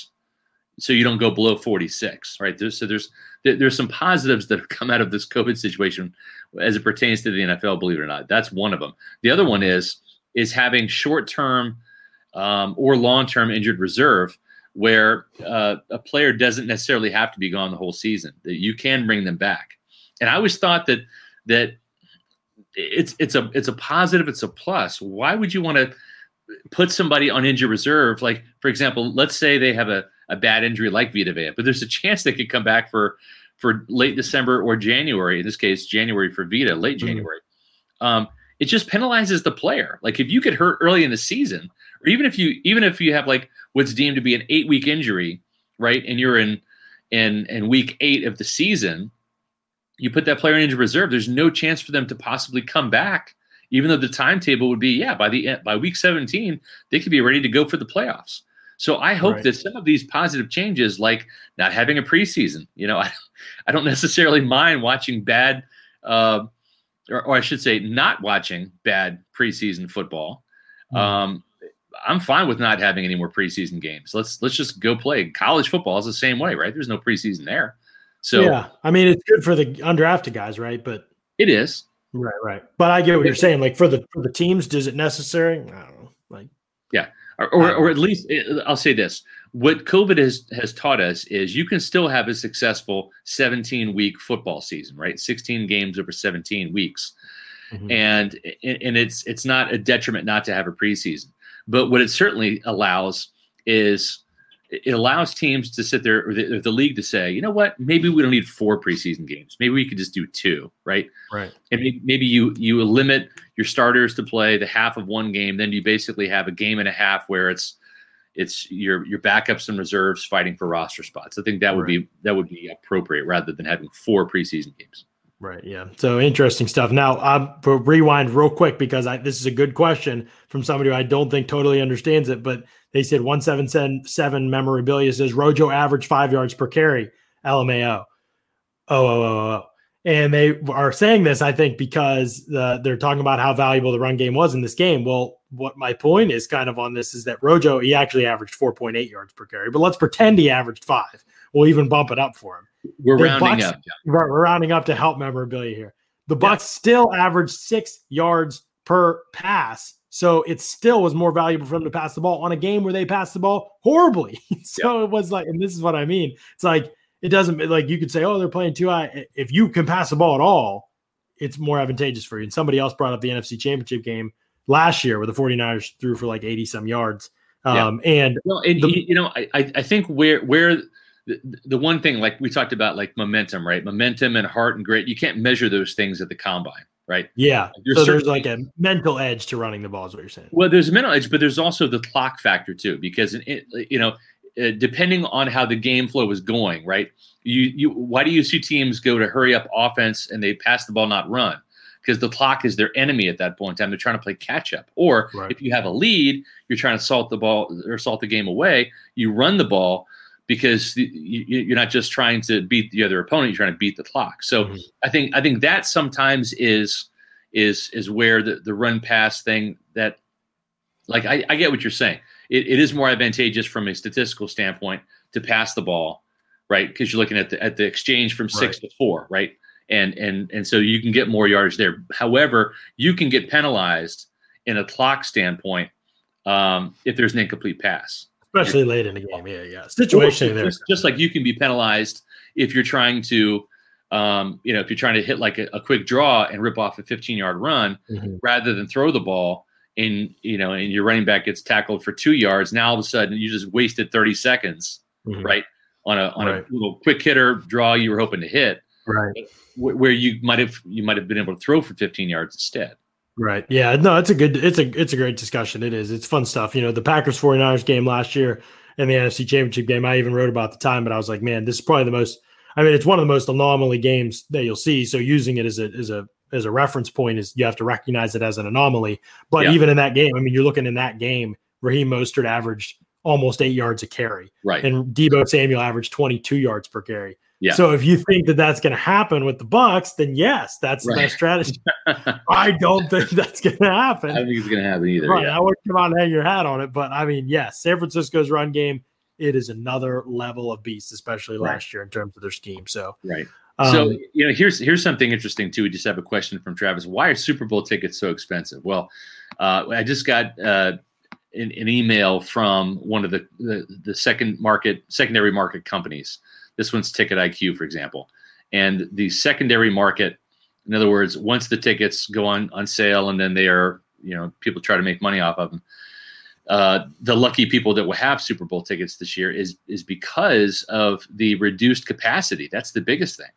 so you don't go below 46, right? There's, so there's there's some positives that have come out of this COVID situation as it pertains to the NFL. Believe it or not, that's one of them. The other one is is having short term um, or long term injured reserve where uh, a player doesn't necessarily have to be gone the whole season. That you can bring them back. And I always thought that that it's it's a it's a positive, it's a plus. Why would you want to put somebody on injured reserve? Like for example, let's say they have a, a bad injury like Vita Vea, but there's a chance they could come back for for late December or January. In this case, January for Vita, late mm-hmm. January. Mm-hmm. Um, it just penalizes the player. Like if you get hurt early in the season, or even if you even if you have like what's deemed to be an eight week injury, right, and you're in in in week eight of the season, you put that player into reserve. There's no chance for them to possibly come back, even though the timetable would be yeah by the by week 17 they could be ready to go for the playoffs. So I hope right. that some of these positive changes, like not having a preseason, you know, I, I don't necessarily mind watching bad. Uh, or, or, I should say, not watching bad preseason football. Mm. Um, I'm fine with not having any more preseason games. Let's let's just go play. College football is the same way, right? There's no preseason there. So yeah, I mean it's good for the undrafted guys, right? But it is right, right. But I get what you're saying. Like for the for the teams, does it necessary? I don't know. Like yeah, or or, or at least eh, I'll say this: what COVID has has taught us is you can still have a successful 17 week football season, right? 16 games over 17 weeks, mm-hmm. and and it's it's not a detriment not to have a preseason. But what it certainly allows is it allows teams to sit there, or the, or the, league to say, you know what, maybe we don't need four preseason games. Maybe we could just do two, right? Right. And maybe you you limit your starters to play the half of one game. Then you basically have a game and a half where it's it's your your backups and reserves fighting for roster spots. I think that would right. be that would be appropriate rather than having four preseason games. Right. Yeah. So interesting stuff. Now, um, rewind real quick because I, this is a good question from somebody who I don't think totally understands it. But they said one seven seven memorabilia says Rojo averaged five yards per carry. LMAO. Oh, oh, oh, oh. And they are saying this, I think, because uh, they're talking about how valuable the run game was in this game. Well, what my point is kind of on this is that Rojo, he actually averaged 4.8 yards per carry, but let's pretend he averaged five. We'll even bump it up for him. We're the rounding Bucks, up. We're, we're rounding up to help memorabilia here. The Bucks yeah. still averaged six yards per pass. So it still was more valuable for them to pass the ball on a game where they passed the ball horribly. so yeah. it was like, and this is what I mean. It's like it doesn't like you could say, oh, they're playing too high. If you can pass the ball at all, it's more advantageous for you. And somebody else brought up the NFC championship game last year where the 49ers threw for like 80 some yards. Um, yeah. and well, and the, you know, I, I think where, where, the, the one thing like we talked about like momentum right momentum and heart and grit you can't measure those things at the combine right yeah so there's like a mental edge to running the ball is what you're saying well there's a mental edge but there's also the clock factor too because it, you know uh, depending on how the game flow is going right you you why do you see teams go to hurry up offense and they pass the ball not run because the clock is their enemy at that point in time. They're trying to play catch up. Or right. if you have a lead, you're trying to salt the ball or salt the game away. You run the ball because you're not just trying to beat the other opponent; you're trying to beat the clock. So mm-hmm. I think I think that sometimes is is is where the the run pass thing that like I, I get what you're saying. It, it is more advantageous from a statistical standpoint to pass the ball, right? Because you're looking at the at the exchange from six right. to four, right? And and and so you can get more yardage there. However, you can get penalized in a clock standpoint um, if there's an incomplete pass especially late in the game. Yeah, yeah. Situation there. Just, just, like you can be penalized if you're trying to, um, you know, if you're trying to hit like a, a quick draw and rip off a 15 yard run mm-hmm. rather than throw the ball. And you know, and your running back gets tackled for two yards. Now all of a sudden, you just wasted 30 seconds, mm-hmm. right, on a on right. a little quick hitter draw you were hoping to hit, right, where you might have you might have been able to throw for 15 yards instead. Right. Yeah. No, it's a good, it's a, it's a great discussion. It is. It's fun stuff. You know, the Packers 49ers game last year and the NFC Championship game, I even wrote about the time, but I was like, man, this is probably the most, I mean, it's one of the most anomaly games that you'll see. So using it as a, as a, as a reference point is you have to recognize it as an anomaly. But yeah. even in that game, I mean, you're looking in that game, Raheem Mostert averaged almost eight yards a carry. Right. And Deebo Samuel averaged 22 yards per carry. Yeah. So if you think that that's going to happen with the Bucks, then yes, that's right. the best strategy. I don't think that's going to happen. I don't think it's going to happen either. Right. Yeah. I wouldn't come out and hang your hat on it, but I mean, yes, San Francisco's run game, it is another level of beast, especially right. last year in terms of their scheme. So right. Um, so you know, here's here's something interesting too. We just have a question from Travis. Why are Super Bowl tickets so expensive? Well, Uh, I just got uh, an, an, email from one of the, the, the second market secondary market companies. This one's Ticket IQ, for example, and the secondary market. In other words, once the tickets go on on sale and then they are you know people try to make money off of them. Uh, the lucky people that will have Super Bowl tickets this year is is because of the reduced capacity. That's the biggest thing.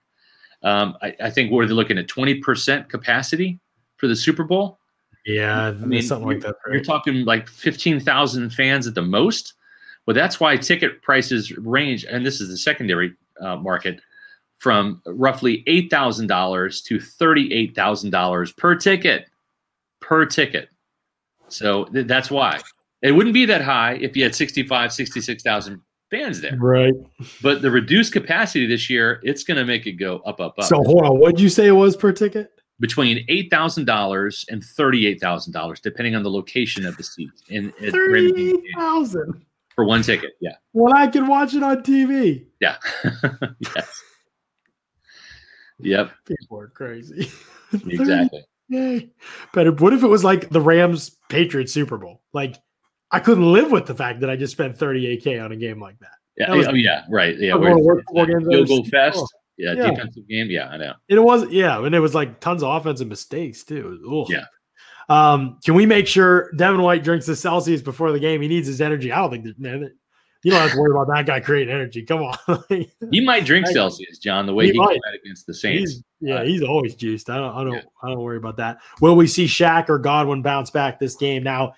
Um, I, I, think we're looking at twenty percent capacity for the Super Bowl. Yeah, I mean, something like that. Right? You're talking like fifteen thousand fans at the most. Well, that's why ticket prices range, and this is the secondary uh, market, from roughly eight thousand dollars to thirty-eight thousand dollars per ticket per ticket. So th- that's why it wouldn't be that high if you had 65, 66,000 fans there. Right. But the reduced capacity this year, it's going to make it go up, up, up. So hold on. What did you say it was per ticket? Between $8,000 and $38,000, depending on the location of the seat. In, in 30000 For one ticket. Yeah. Well, I can watch it on TV. Yeah. yes. Yep. People are crazy. exactly. Yay. But what if it was like the Rams Patriots Super Bowl? Like I couldn't live with the fact that I just spent 38k on a game like that. Yeah, that was, oh, yeah, right. Yeah, fest. Oh, yeah, yeah, defensive game. Yeah, I know. It was yeah, and it was like tons of offensive mistakes too. Yeah. Um, can we make sure Devin White drinks the Celsius before the game? He needs his energy. I don't think that, man. You don't have to worry about that guy creating energy. Come on. he might drink Celsius, John, the way he, he might. against the Saints. He's, yeah, uh, he's always juiced. I don't I don't yeah. I don't worry about that. Will we see Shaq or Godwin bounce back this game? Now,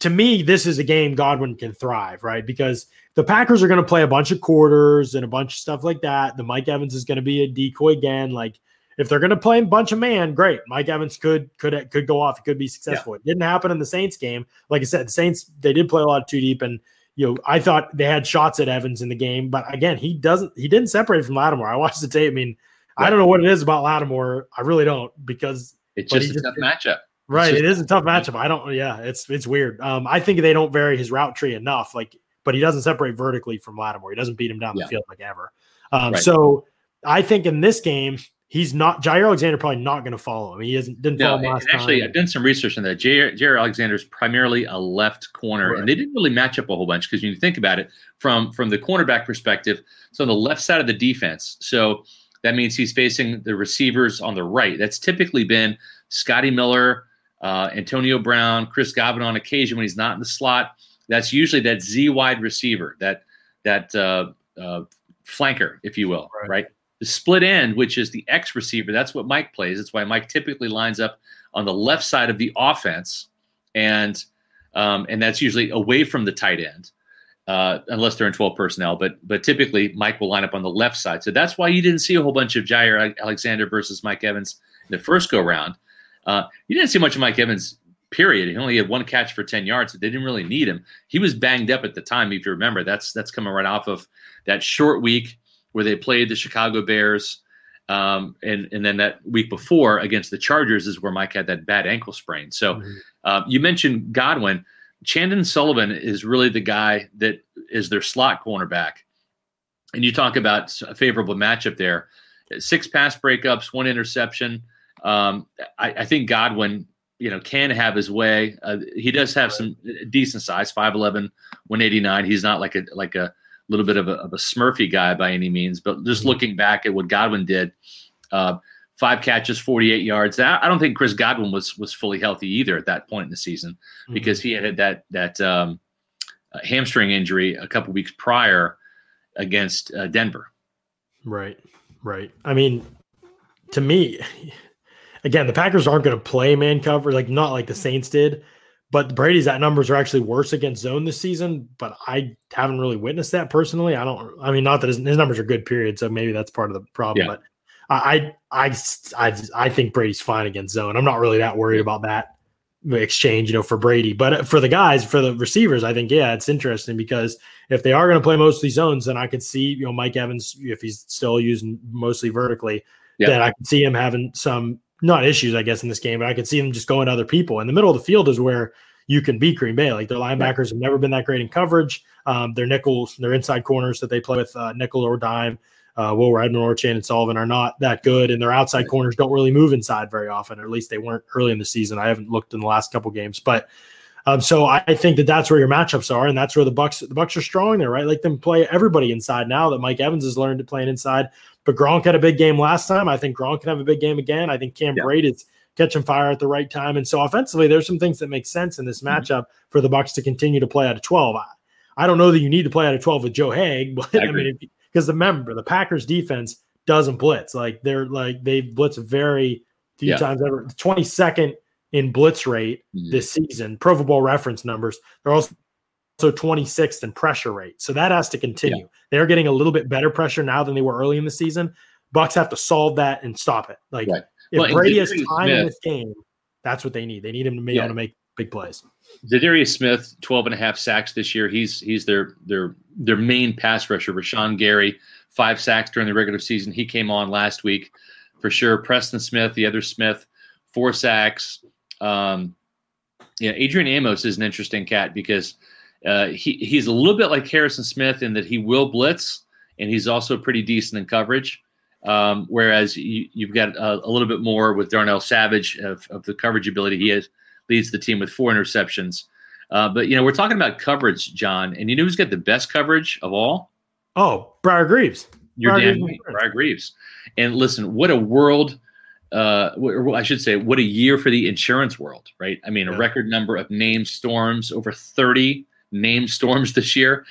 to me, this is a game Godwin can thrive, right? Because the Packers are going to play a bunch of quarters and a bunch of stuff like that. The Mike Evans is going to be a decoy again. Like if they're going to play a bunch of man, great. Mike Evans could could could go off. It could be successful. Yeah. It didn't happen in the Saints game. Like I said, the Saints they did play a lot too deep, and you know I thought they had shots at Evans in the game, but again, he doesn't. He didn't separate from Lattimore. I watched the tape. I mean, I don't know what it is about Lattimore. I really don't because it's just a just, tough matchup. Right, just, it is a tough matchup. I don't. Yeah, it's it's weird. Um, I think they don't vary his route tree enough. Like, but he doesn't separate vertically from Lattimore. He doesn't beat him down yeah. the field like ever. Um, right. so I think in this game he's not Jaire Alexander probably not going to follow him. He hasn't didn't no, follow him last time. actually, time. I've done some research on that. Jaire, Jaire Alexander is primarily a left corner, right. and they didn't really match up a whole bunch because when you think about it from from the cornerback perspective, so on the left side of the defense, so that means he's facing the receivers on the right. That's typically been Scotty Miller uh, Antonio Brown, Chris Godwin on occasion when he's not in the slot. That's usually that Z wide receiver, that that uh, uh, flanker, if you will, right. right? The split end, which is the X receiver, that's what Mike plays. That's why Mike typically lines up on the left side of the offense, and um, and that's usually away from the tight end, uh, unless they're in 12 personnel. But but typically Mike will line up on the left side. So that's why you didn't see a whole bunch of Jaire Alexander versus Mike Evans in the first go round uh, you didn't see much of Mike Evans, period. He only had one catch for 10 yards. So they didn't really need him. He was banged up at the time, if you remember. That's that's coming right off of that short week where they played the Chicago Bears. Um, and, and then that week before against the Chargers is where Mike had that bad ankle sprain. So mm-hmm. uh, you mentioned Godwin. Chandon Sullivan is really the guy that is their slot cornerback. And you talk about a favorable matchup there. Six pass breakups, one interception. Um, I, I, think Godwin, you know, can have his way. Uh, he does have some decent size, 5'11", 189. He's not like a like a little bit of a, of a Smurfy guy by any means, but just mm-hmm. looking back at what Godwin did, uh, five catches, 48 yards. I don't think Chris Godwin was was fully healthy either at that point in the season mm-hmm. because he had had that that um, hamstring injury a couple weeks prior against uh, Denver. Right, right. I mean, to me, again, the Packers aren't going to play man cover, like not like the Saints did. But Brady's that numbers are actually worse against zone this season. But I haven't really witnessed that personally. I don't. I mean, not that his, his numbers are good, period. So maybe that's part of the problem. Yeah. But I, I, I, I think Brady's fine against zone. I'm not really that worried about that exchange, you know, for Brady. But uh, for the guys, for the receivers, I think yeah, it's interesting because if they are going to play mostly zones, then I could see you know Mike Evans if he's still using mostly vertically, yeah. then I could see him having some not issues, I guess, in this game, but I could see them just going to other people. In the middle of the field is where you can beat Green Bay. Like their linebackers have never been that great in coverage. Um, their nickels, their inside corners that they play with uh, nickel or dime. uh, Will Redmond or Chandon Sullivan are not that good, and their outside corners don't really move inside very often, or at least they weren't early in the season. I haven't looked in the last couple games, but um, so I think that that's where your matchups are, and that's where the Bucks the Bucks are strong there, right? Like them play everybody inside now that Mike Evans has learned to play inside. But Gronk had a big game last time. I think Gronk can have a big game again. I think Cam yeah. Brate is catching fire at the right time, and so offensively, there's some things that make sense in this mm-hmm. matchup mm-hmm. for the Bucks to continue to play out of 12. I, I, don't know that you need to play out of 12 with Joe Haeg, but I, I mean, because remember the Packers defense doesn't blitz. Like they're like they blitz very few yeah. times ever. 22nd in blitz rate mm-hmm. this season. Pro Football reference numbers. They're also also 26th in pressure rate. So that has to continue. Yeah. They're getting a little bit better pressure now than they were early in the season. Bucks have to solve that and stop it. Like right. if well, Brady has time Smith, in this game, that's what they need. They need him to be yeah. able to make big plays. Za'Darius Smith, 12 and a half sacks this year. He's he's their their their main pass rusher. Rashan Gary, five sacks during the regular season. He came on last week for sure. Preston Smith, the other Smith, four sacks. Um, yeah, Adrian Amos is an interesting cat because uh, he he's a little bit like Harrison Smith in that he will blitz and he's also pretty decent in coverage. Um, whereas you, have got a, a, little bit more with Darnell Savage of, of the coverage ability. He has, leads the team with four interceptions. Uh, but you know, we're talking about coverage, John, and you know who's got the best coverage of all? Oh, Briar Greaves. You're Briar damn right, Briar Greaves. And listen, what a world uh, I should say, what a year for the insurance world, right? I mean, a record number of named storms, over 30 named storms this year,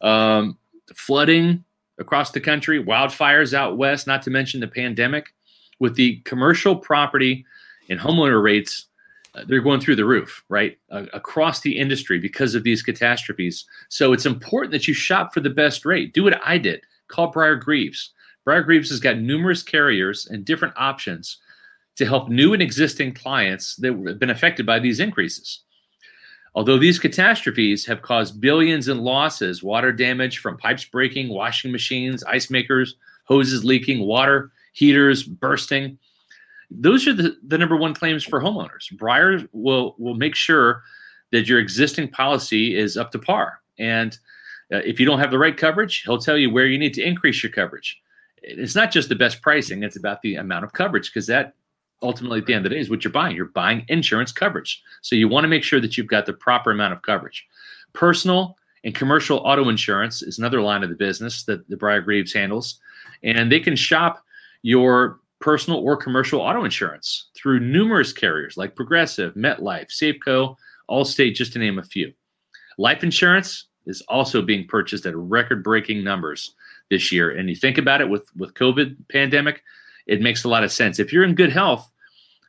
um, flooding across the country, wildfires out west, not to mention the pandemic. With the commercial property and homeowner rates, uh, they're going through the roof, right? Uh, across the industry because of these catastrophes. So it's important that you shop for the best rate. Do what I did. Call Briar Greaves. Briar Greaves has got numerous carriers and different options to help new and existing clients that have been affected by these increases. Although these catastrophes have caused billions in losses, water damage from pipes breaking, washing machines, ice makers, hoses leaking, water heaters bursting, those are the, the number one claims for homeowners. Briar will will make sure that your existing policy is up to par. And uh, if you don't have the right coverage, he'll tell you where you need to increase your coverage. It's not just the best pricing; it's about the amount of coverage because that ultimately at the end of the day is what you're buying. You're buying insurance coverage. So you want to make sure that you've got the proper amount of coverage. Personal and commercial auto insurance is another line of the business that the Briar Greaves handles. And they can shop your personal or commercial auto insurance through numerous carriers like Progressive, MetLife, Safeco, Allstate, just to name a few. Life insurance is also being purchased at record-breaking numbers this year. And you think about it with with COVID pandemic, it makes a lot of sense. If you're in good health,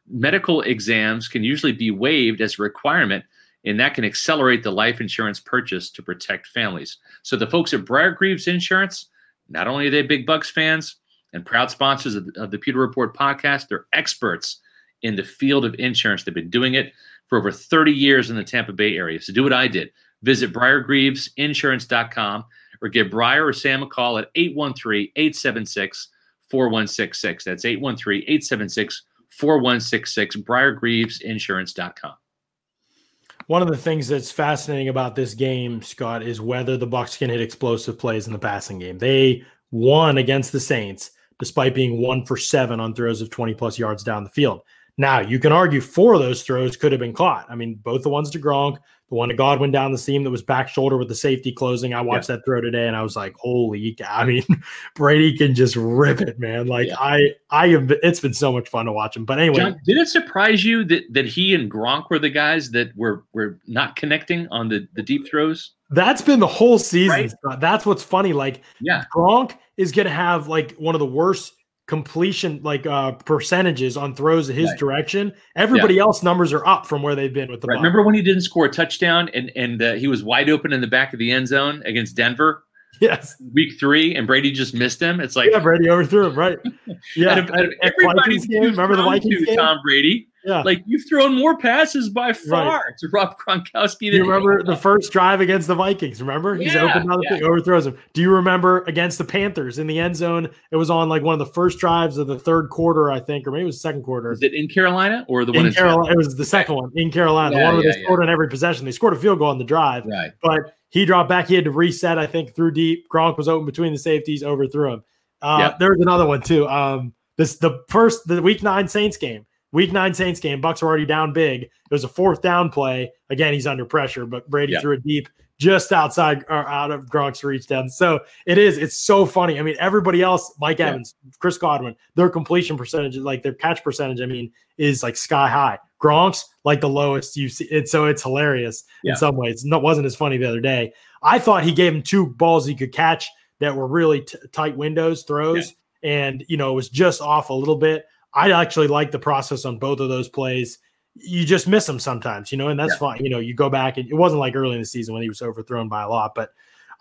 medical exams can usually be waived as a requirement, and that can accelerate the life insurance purchase to protect families. So the folks at Briar Greaves Insurance, not only are they big Bucks fans and proud sponsors of, of the Pewter Report podcast, they're experts in the field of insurance. They've been doing it for over 30 years in the Tampa Bay area. So do what I did. Visit briargreavesinsurance.com or give Briar or Sam a call at 813 876 4166. That's 813 876 4166. BriarGreavesInsurance.com. One of the things that's fascinating about this game, Scott, is whether the Bucks can hit explosive plays in the passing game. They won against the Saints despite being one for seven on throws of 20 plus yards down the field. Now, you can argue four of those throws could have been caught. I mean, both the ones to Gronk, the one to Godwin down the seam that was back shoulder with the safety closing. I watched yeah. that throw today and I was like, holy. I mean, Brady can just rip it, man. Like yeah. I I have it's been so much fun to watch him. But anyway. John, did it surprise you that that he and Gronk were the guys that were were not connecting on the, the deep throws? That's been the whole season. Right? That's what's funny. Like yeah, Gronk is gonna have like one of the worst completion like uh percentages on throws his right. direction everybody yeah. else numbers are up from where they've been with the right. remember when he didn't score a touchdown and and uh, he was wide open in the back of the end zone against denver yes week three and brady just missed him it's like yeah brady overthrew him right yeah everybody's game, remember the vikings game? tom brady yeah. Like you've thrown more passes by far right. to Rob Gronkowski. Do you remember the first drive against the Vikings? Remember? He's yeah, open yeah. overthrows him. Do you remember against the Panthers in the end zone? It was on like one of the first drives of the third quarter, I think, or maybe it was second quarter. Is it in Carolina or the one in Carolina? It was the second one in Carolina. Yeah, the one where they scored on every possession. They scored a field goal on the drive. Right. But he dropped back. He had to reset, I think, through deep. Gronk was open between the safeties, overthrew him. Uh, Yeah. There's another one too. Um, this the first the week nine Saints game. Week nine Saints game. Bucks were already down big. It was a fourth down play. Again, he's under pressure, but Brady Yeah. threw it deep just outside or out of Gronk's reach down. So it is. It's so funny. I mean, everybody else, Mike Yeah. Evans, Chris Godwin, their completion percentage, like their catch percentage, I mean, is like sky high. Gronk's like the lowest you see. It, so it's hilarious Yeah. in some ways. It wasn't as funny the other day. I thought he gave him two balls he could catch that were really t- tight windows throws, and you know it was just off a little bit. I actually like the process on both of those plays. You just miss them sometimes, you know, and that's Yeah. fine. You know, you go back and it wasn't like early in the season when he was overthrown by a lot, but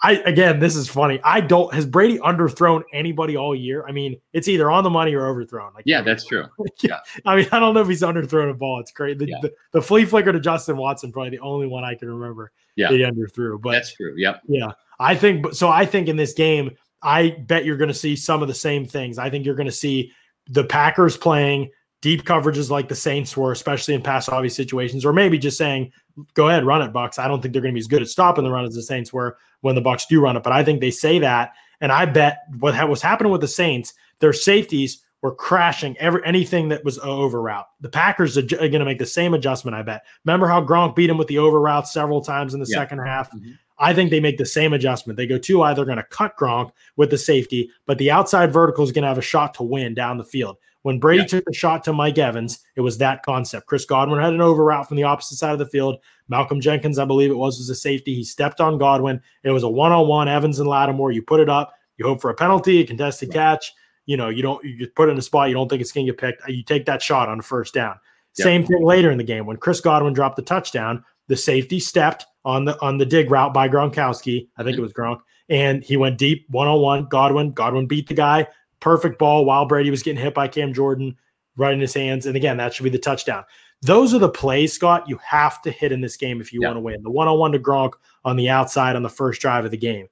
I again, this is funny. I don't has Brady underthrown anybody all year? I mean, it's either on the money or overthrown. Like Yeah, that's true. Yeah, I mean, I don't know if he's underthrown a ball. It's great. The, Yeah. the, the flea flicker to Justin Watson, probably the only one I can remember. Yeah. that he underthrew. But That's true. Yep. yeah, I think so. I think in this game, I bet you're going to see some of the same things. I think you're going to see the Packers playing deep coverages like the Saints were, especially in pass obvious situations, or maybe just saying, "Go ahead, run it, Bucks." I don't think they're going to be as good at stopping the run as the Saints were when the Bucks do run it, but I think they say that, and I bet what ha- was happening with the Saints, their safeties were crashing every anything that was over route. The Packers are, going to make the same adjustment. I bet. Remember how Gronk beat him with the over route several times in the Yeah. second half. Mhm. I think they make the same adjustment. They go two eye, they're going to cut Gronk with the safety, but the outside vertical is going to have a shot to win down the field. When Brady Yeah. took the shot to Mike Evans, it was that concept. Chris Godwin had an over route from the opposite side of the field. Malcolm Jenkins, I believe it was, was a safety. He stepped on Godwin. It was a one on one, Evans and Lattimore. You put it up, you hope for a penalty, a contested catch. You know, you don't, you put it in a spot you don't think it's going to get picked. You take that shot on the first down. Same thing later in the game when Chris Godwin dropped the touchdown. The safety stepped on the on the dig route by Gronkowski. I think it was Gronk, and he went deep one on one. Godwin, Godwin beat the guy. Perfect ball while Brady was getting hit by Cam Jordan right in his hands. And again, that should be the touchdown. Those are the plays, Scott, you have to hit in this game if you Yeah. want to win. The one on one to Gronk on the outside on the first drive of the game.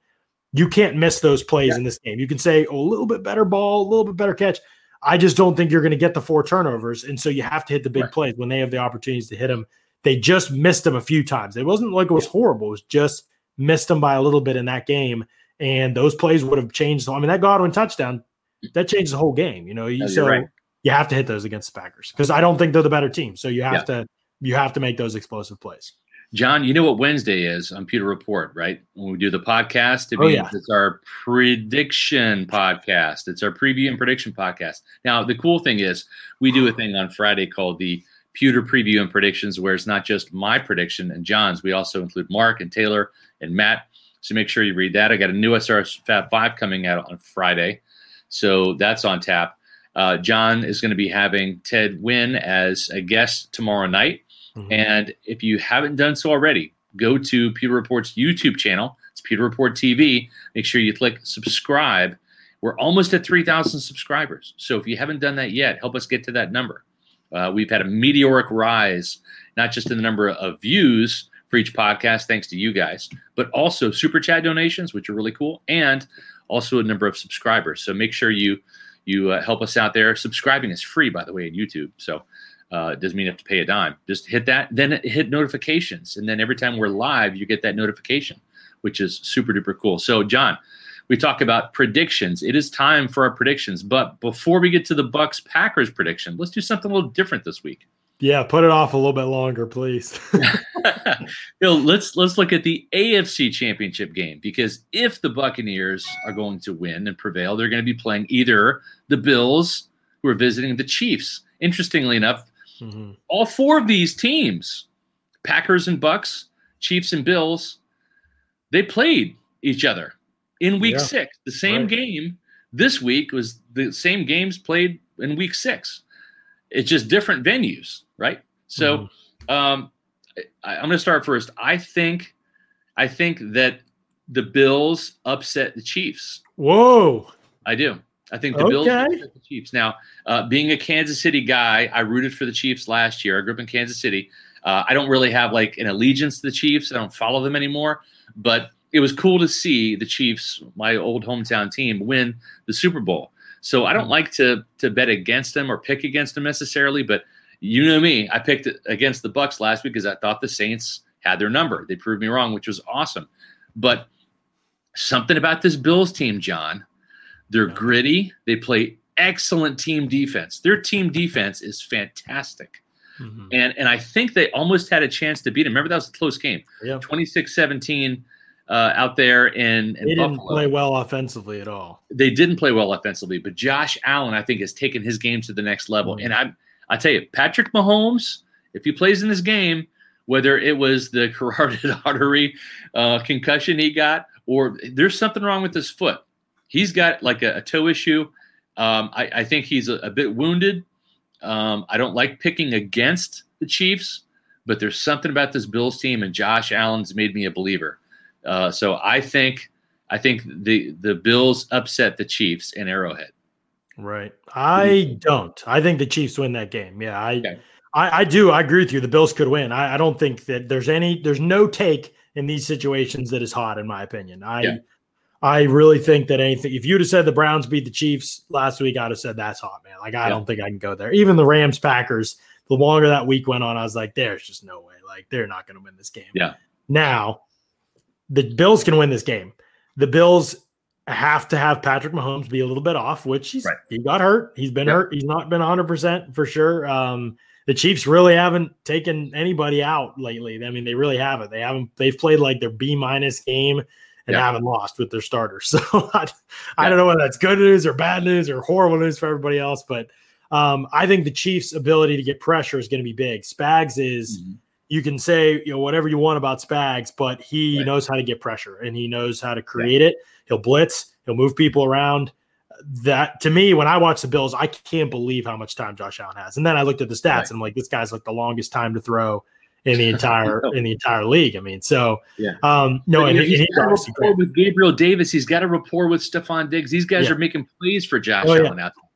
You can't miss those plays Yeah. in this game. You can say, oh, a little bit better ball, a little bit better catch. I just don't think you're going to get the four turnovers. And so you have to hit the big Right. plays when they have the opportunities to hit them. They just missed them a few times. It wasn't like it was horrible. It was just missed them by a little bit in that game. And those plays would have changed. I mean, that Godwin touchdown, that changed the whole game. You know, you, oh, No, so right. you have to hit those against the Packers because I don't think they're the better team. So you have to you have to make those explosive plays. John, you know what Wednesday is on Pewter Report, right? When we do the podcast, it Oh, means yeah. it's our prediction podcast. It's our preview and prediction podcast. Now, the cool thing is we do a thing on Friday called the Pewter Preview and Predictions, where it's not just my prediction and John's. We also include Mark and Taylor and Matt. So make sure you read that. I got a new SR Fab 5 coming out on Friday. So that's on tap. Uh, John is going to be having Ted Nguyen as a guest tomorrow night. Mhm. And if you haven't done so already, go to Pewter Report's YouTube channel. It's Pewter Report TV. Make sure you click subscribe. We're almost at 3,000 subscribers. So if you haven't done that yet, help us get to that number. Uh, we've had a meteoric rise, not just in the number of views for each podcast, thanks to you guys, but also super chat donations, which are really cool, and also a number of subscribers. So make sure you you uh, help us out there. Subscribing is free, by the way, in YouTube. So uh, it doesn't mean you have to pay a dime. Just hit that, then hit notifications, and then every time we're live, you get that notification, which is super duper cool. So, John, we talk about predictions. It is time for our predictions, but before we get to the Bucks Packers prediction, let's do something a little different this week. Yeah, put it off a little bit longer, please. Bill, let's let's look at the AFC Championship game because if the Buccaneers are going to win and prevail, they're going to be playing either the Bills, who are visiting the Chiefs. Interestingly enough, Mhm. all four of these teams, Packers and Bucks, Chiefs and Bills, they played each other in week Yeah. six. The same Right. game this week was the same games played in week six. It's just different venues, right? So Mhm. um, I, I'm going to start first. I think, I think that the Bills upset the Chiefs. Whoa. I do. I think the Bills Okay. upset the Chiefs. Now, uh, being a Kansas City guy, I rooted for the Chiefs last year. I grew up in Kansas City. Uh, I don't really have like an allegiance to the Chiefs. I don't follow them anymore. But it was cool to see the Chiefs, my old hometown team, win the Super Bowl. So I don't like to to bet against them or pick against them necessarily, but you know me, I picked against the Bucks last week because I thought the Saints had their number. They proved me wrong, which was awesome. But something about this Bills team, John, They're gritty. They play excellent team defense. Their team defense is fantastic. Mm-hmm. And and I think they almost had a chance to beat him. Remember that was a close game. Yeah. 26-17 uh, out there in, in they didn't Buffalo. play well offensively at all. They didn't play well offensively, but Josh Allen, I think, has taken his game to the next level. Mm-hmm. And I I tell you, Patrick Mahomes, if he plays in this game, whether it was the carotid artery uh, concussion he got, or there's something wrong with his foot. He's got like a, a toe issue. Um, I, I, think he's a, a bit wounded. Um, I don't like picking against the Chiefs, but there's something about this Bills team, and Josh Allen's made me a believer. Uh, so I think I think the the Bills upset the Chiefs in Arrowhead. Right. I don't. I think the Chiefs win that game. Yeah, I okay. I, I, do. I agree with you. The Bills could win. I, I, don't think that there's any there's no take in these situations that is hot, in my opinion. I yeah. I really think that anything if you'd have said the Browns beat the Chiefs last week, I'd have said that's hot, man. Like I yeah. don't think I can go there. Even the Rams Packers, the longer that week went on, I was like, there's just no way. Like they're not gonna win this game. Yeah. Now the Bills can win this game. The Bills have to have Patrick Mahomes be a little bit off, which he's, right. he got hurt. He's been yep. hurt. He's not been 100% for sure. Um, the Chiefs really haven't taken anybody out lately. I mean, they really haven't. They haven't. They've played like their B minus game and yep. haven't lost with their starters. So I, yep. I, don't know whether that's good news or bad news or horrible news for everybody else. But um, I think the Chiefs' ability to get pressure is going to be big. Spags is. Mm-hmm you can say you know whatever you want about Spags, but he right. knows how to get pressure and he knows how to create it. He'll blitz, he'll move people around. That to me, when I watch the Bills, I can't believe how much time Josh Allen has. And then I looked at the stats right. and I'm like, this guy's like the longest time to throw in the entire in the entire league. I mean, so yeah, um, no, and, he's, he's got a rapport with Gabriel Davis. He's got a rapport with Stefon Diggs. These guys yeah. are making plays for Josh oh, Allen yeah. out there.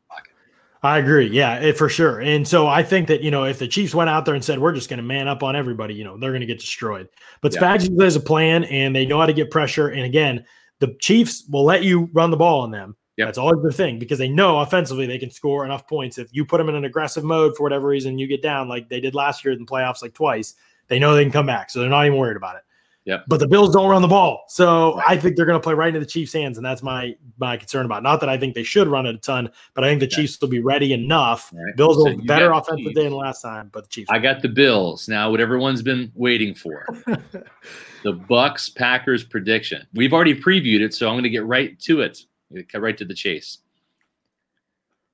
I agree. Yeah, it, for sure. And so I think that, you know, if the Chiefs went out there and said, we're just going to man up on everybody, you know, they're going to get destroyed. But yeah. Spags has a plan and they know how to get pressure. And again, the Chiefs will let you run the ball on them. Yep. That's always the thing because they know offensively they can score enough points. If you put them in an aggressive mode for whatever reason, you get down like they did last year in the playoffs, like twice, they know they can come back. So they're not even worried about it. Yep. But the Bills don't run the ball. So. I think they're going to play right into the Chiefs' hands. And that's my my concern about. Not that I think they should run it a ton, but I think the okay. Chiefs will be ready enough. Right. Bills so will better offensive day than last time, but the Chiefs. I got the Bills. Now what everyone's been waiting for. the Bucks Packers prediction. We've already previewed it, so I'm going to get right to it. Get right to the chase.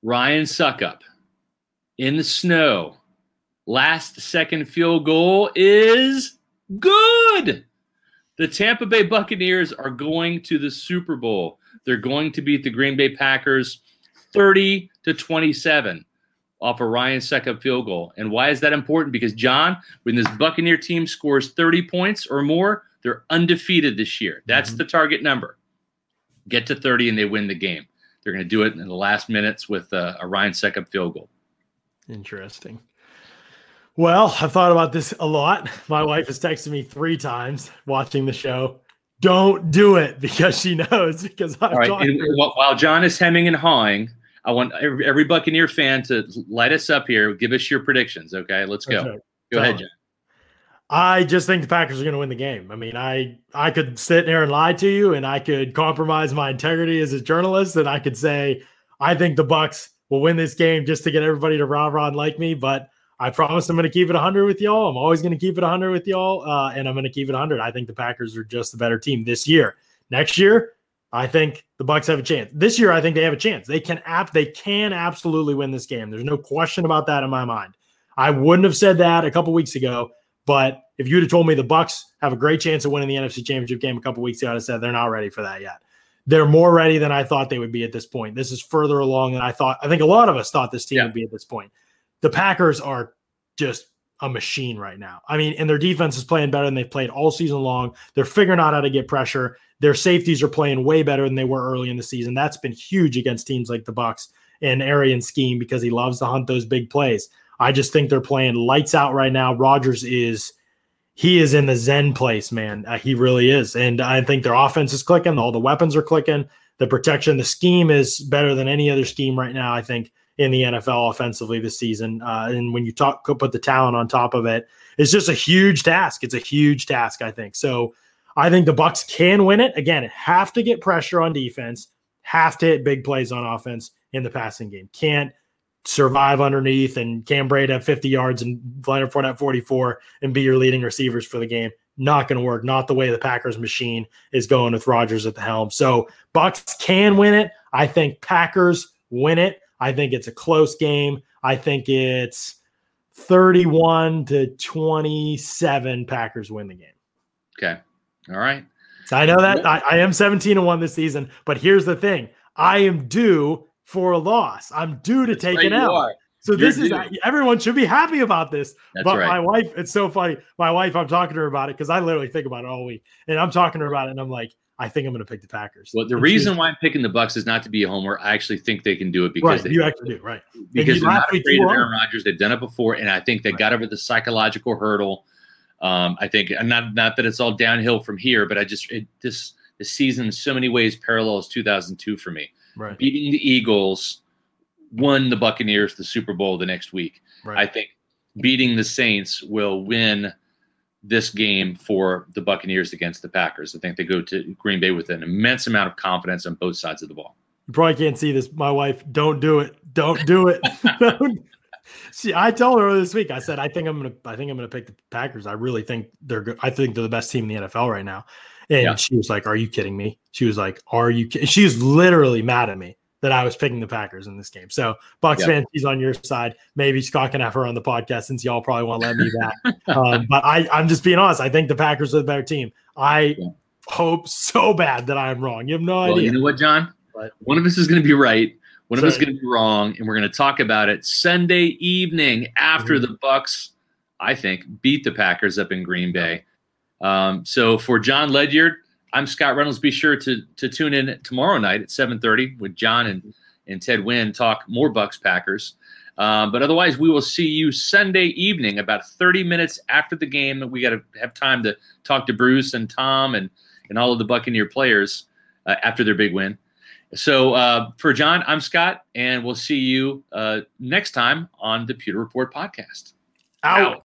Ryan Succop in the snow. Last second field goal is good. The Tampa Bay Buccaneers are going to the Super Bowl. They're going to beat the Green Bay Packers 30 to 27 off a Ryan Succop field goal. And why is that important? Because Jon, when this Buccaneer team scores 30 points or more, they're undefeated this year. That's mm-hmm. the target number. Get to 30 and they win the game. They're going to do it in the last minutes with a, a Ryan Succop field goal. Interesting. Well, I've thought about this a lot. My wife has texted me three times watching the show. Don't do it because she knows. Because I've right. While Jon is hemming and hawing, I want every, every, Buccaneer fan to light us up here. Give us your predictions. Okay, let's go. Right. Go ahead, Jon. I just think the Packers are going to win the game. I mean, I I could sit there and lie to you, and I could compromise my integrity as a journalist, and I could say I think the Bucks will win this game just to get everybody to rah rah and like me. But I promise I'm going to keep it 100 with y'all. I'm always going to keep it 100 with y'all, uh, and I'm going to keep it 100. I think the Packers are just the better team this year. Next year, I think the Bucks have a chance. This year, I think they have a chance. They can app. They can absolutely win this game. There's no question about that in my mind. I wouldn't have said that a couple weeks ago, but if you'd have told me the Bucks have a great chance of winning the NFC Championship game a couple weeks ago, I'd have said they're not ready for that yet. They're more ready than I thought they would be at this point. This is further along than I thought. I think a lot of us thought this team yeah. would be at this point. The Packers are just a machine right now. I mean, and their defense is playing better than they've played all season long. They're figuring out how to get pressure. Their safeties are playing way better than they were early in the season. That's been huge against teams like the Bucks and Arians scheme because he loves to hunt those big plays. I just think they're playing lights out right now. Rodgers is he is in the zen place, man. Uh, he really is, and I think their offense is clicking. All the weapons are clicking. The protection, the scheme is better than any other scheme right now. I think in the NFL offensively this season. Uh, and when you talk, put the talent on top of it, it's just a huge task. It's a huge task, I think. So I think the Bucks can win it. Again, have to get pressure on defense, have to hit big plays on offense in the passing game. Can't survive underneath and Cam Brate have 50 yards and Leonard Fournette 44 and be your leading receivers for the game. Not going to work. Not the way the Packers machine is going with Rodgers at the helm. So Bucks can win it. I think Packers win it. I think it's a close game. I think it's 31 to 27 Packers win the game. Okay. All right. I know that I, I am 17 and 1 this season, but here's the thing. I am due for a loss. I'm due to take an L. So You're this is everyone should be happy about this. That's but right. my wife, it's so funny. My wife, I'm talking to her about it because I literally think about it all week, and I'm talking to her about it, and I'm like, I think I'm going to pick the Packers. Well, the and reason why I'm picking the Bucks is not to be a homer. I actually think they can do it because right, they, you actually do right because they're not afraid of Aaron Rodgers. They've done it before, and I think they right. got over the psychological hurdle. Um, I think not not that it's all downhill from here, but I just it, this the season in so many ways parallels 2002 for me. Right. Beating the Eagles, won the Buccaneers the Super Bowl the next week. Right. I think beating the Saints will win this game for the Buccaneers against the Packers. I think they go to Green Bay with an immense amount of confidence on both sides of the ball. You probably can't see this. My wife, don't do it. Don't do it. See, I told her this week. I said, I think I'm gonna. I think I'm gonna pick the Packers. I really think they're good. I think they're the best team in the NFL right now. And yeah. she was like, "Are you kidding me?" She was like, "Are you?" She was literally mad at me that I was picking the Packers in this game. So Bucks yep. fan, he's on your side. Maybe Scott can have her on the podcast since y'all probably won't let me back. um, but I, I'm just being honest. I think the Packers are the better team. I yeah. hope so bad that I'm wrong. You have no well, idea. You know what, Jon? But, One of us is going to be right. One of us is going to be wrong, and we're going to talk about it Sunday evening after mm-hmm. the Bucks, I think beat the Packers up in Green Bay. Um, so for Jon Ledyard – I'm Scott Reynolds. Be sure to to tune in tomorrow night at 7:30 with Jon and and Ted Nguyen talk more Bucks Packers. Um, but otherwise, we will see you Sunday evening, about 30 minutes after the game. We got to have time to talk to Bruce and Tom and and all of the Buccaneer players uh, after their big win. So uh, for Jon, I'm Scott, and we'll see you uh, next time on the Pewter Report podcast. Out. Out.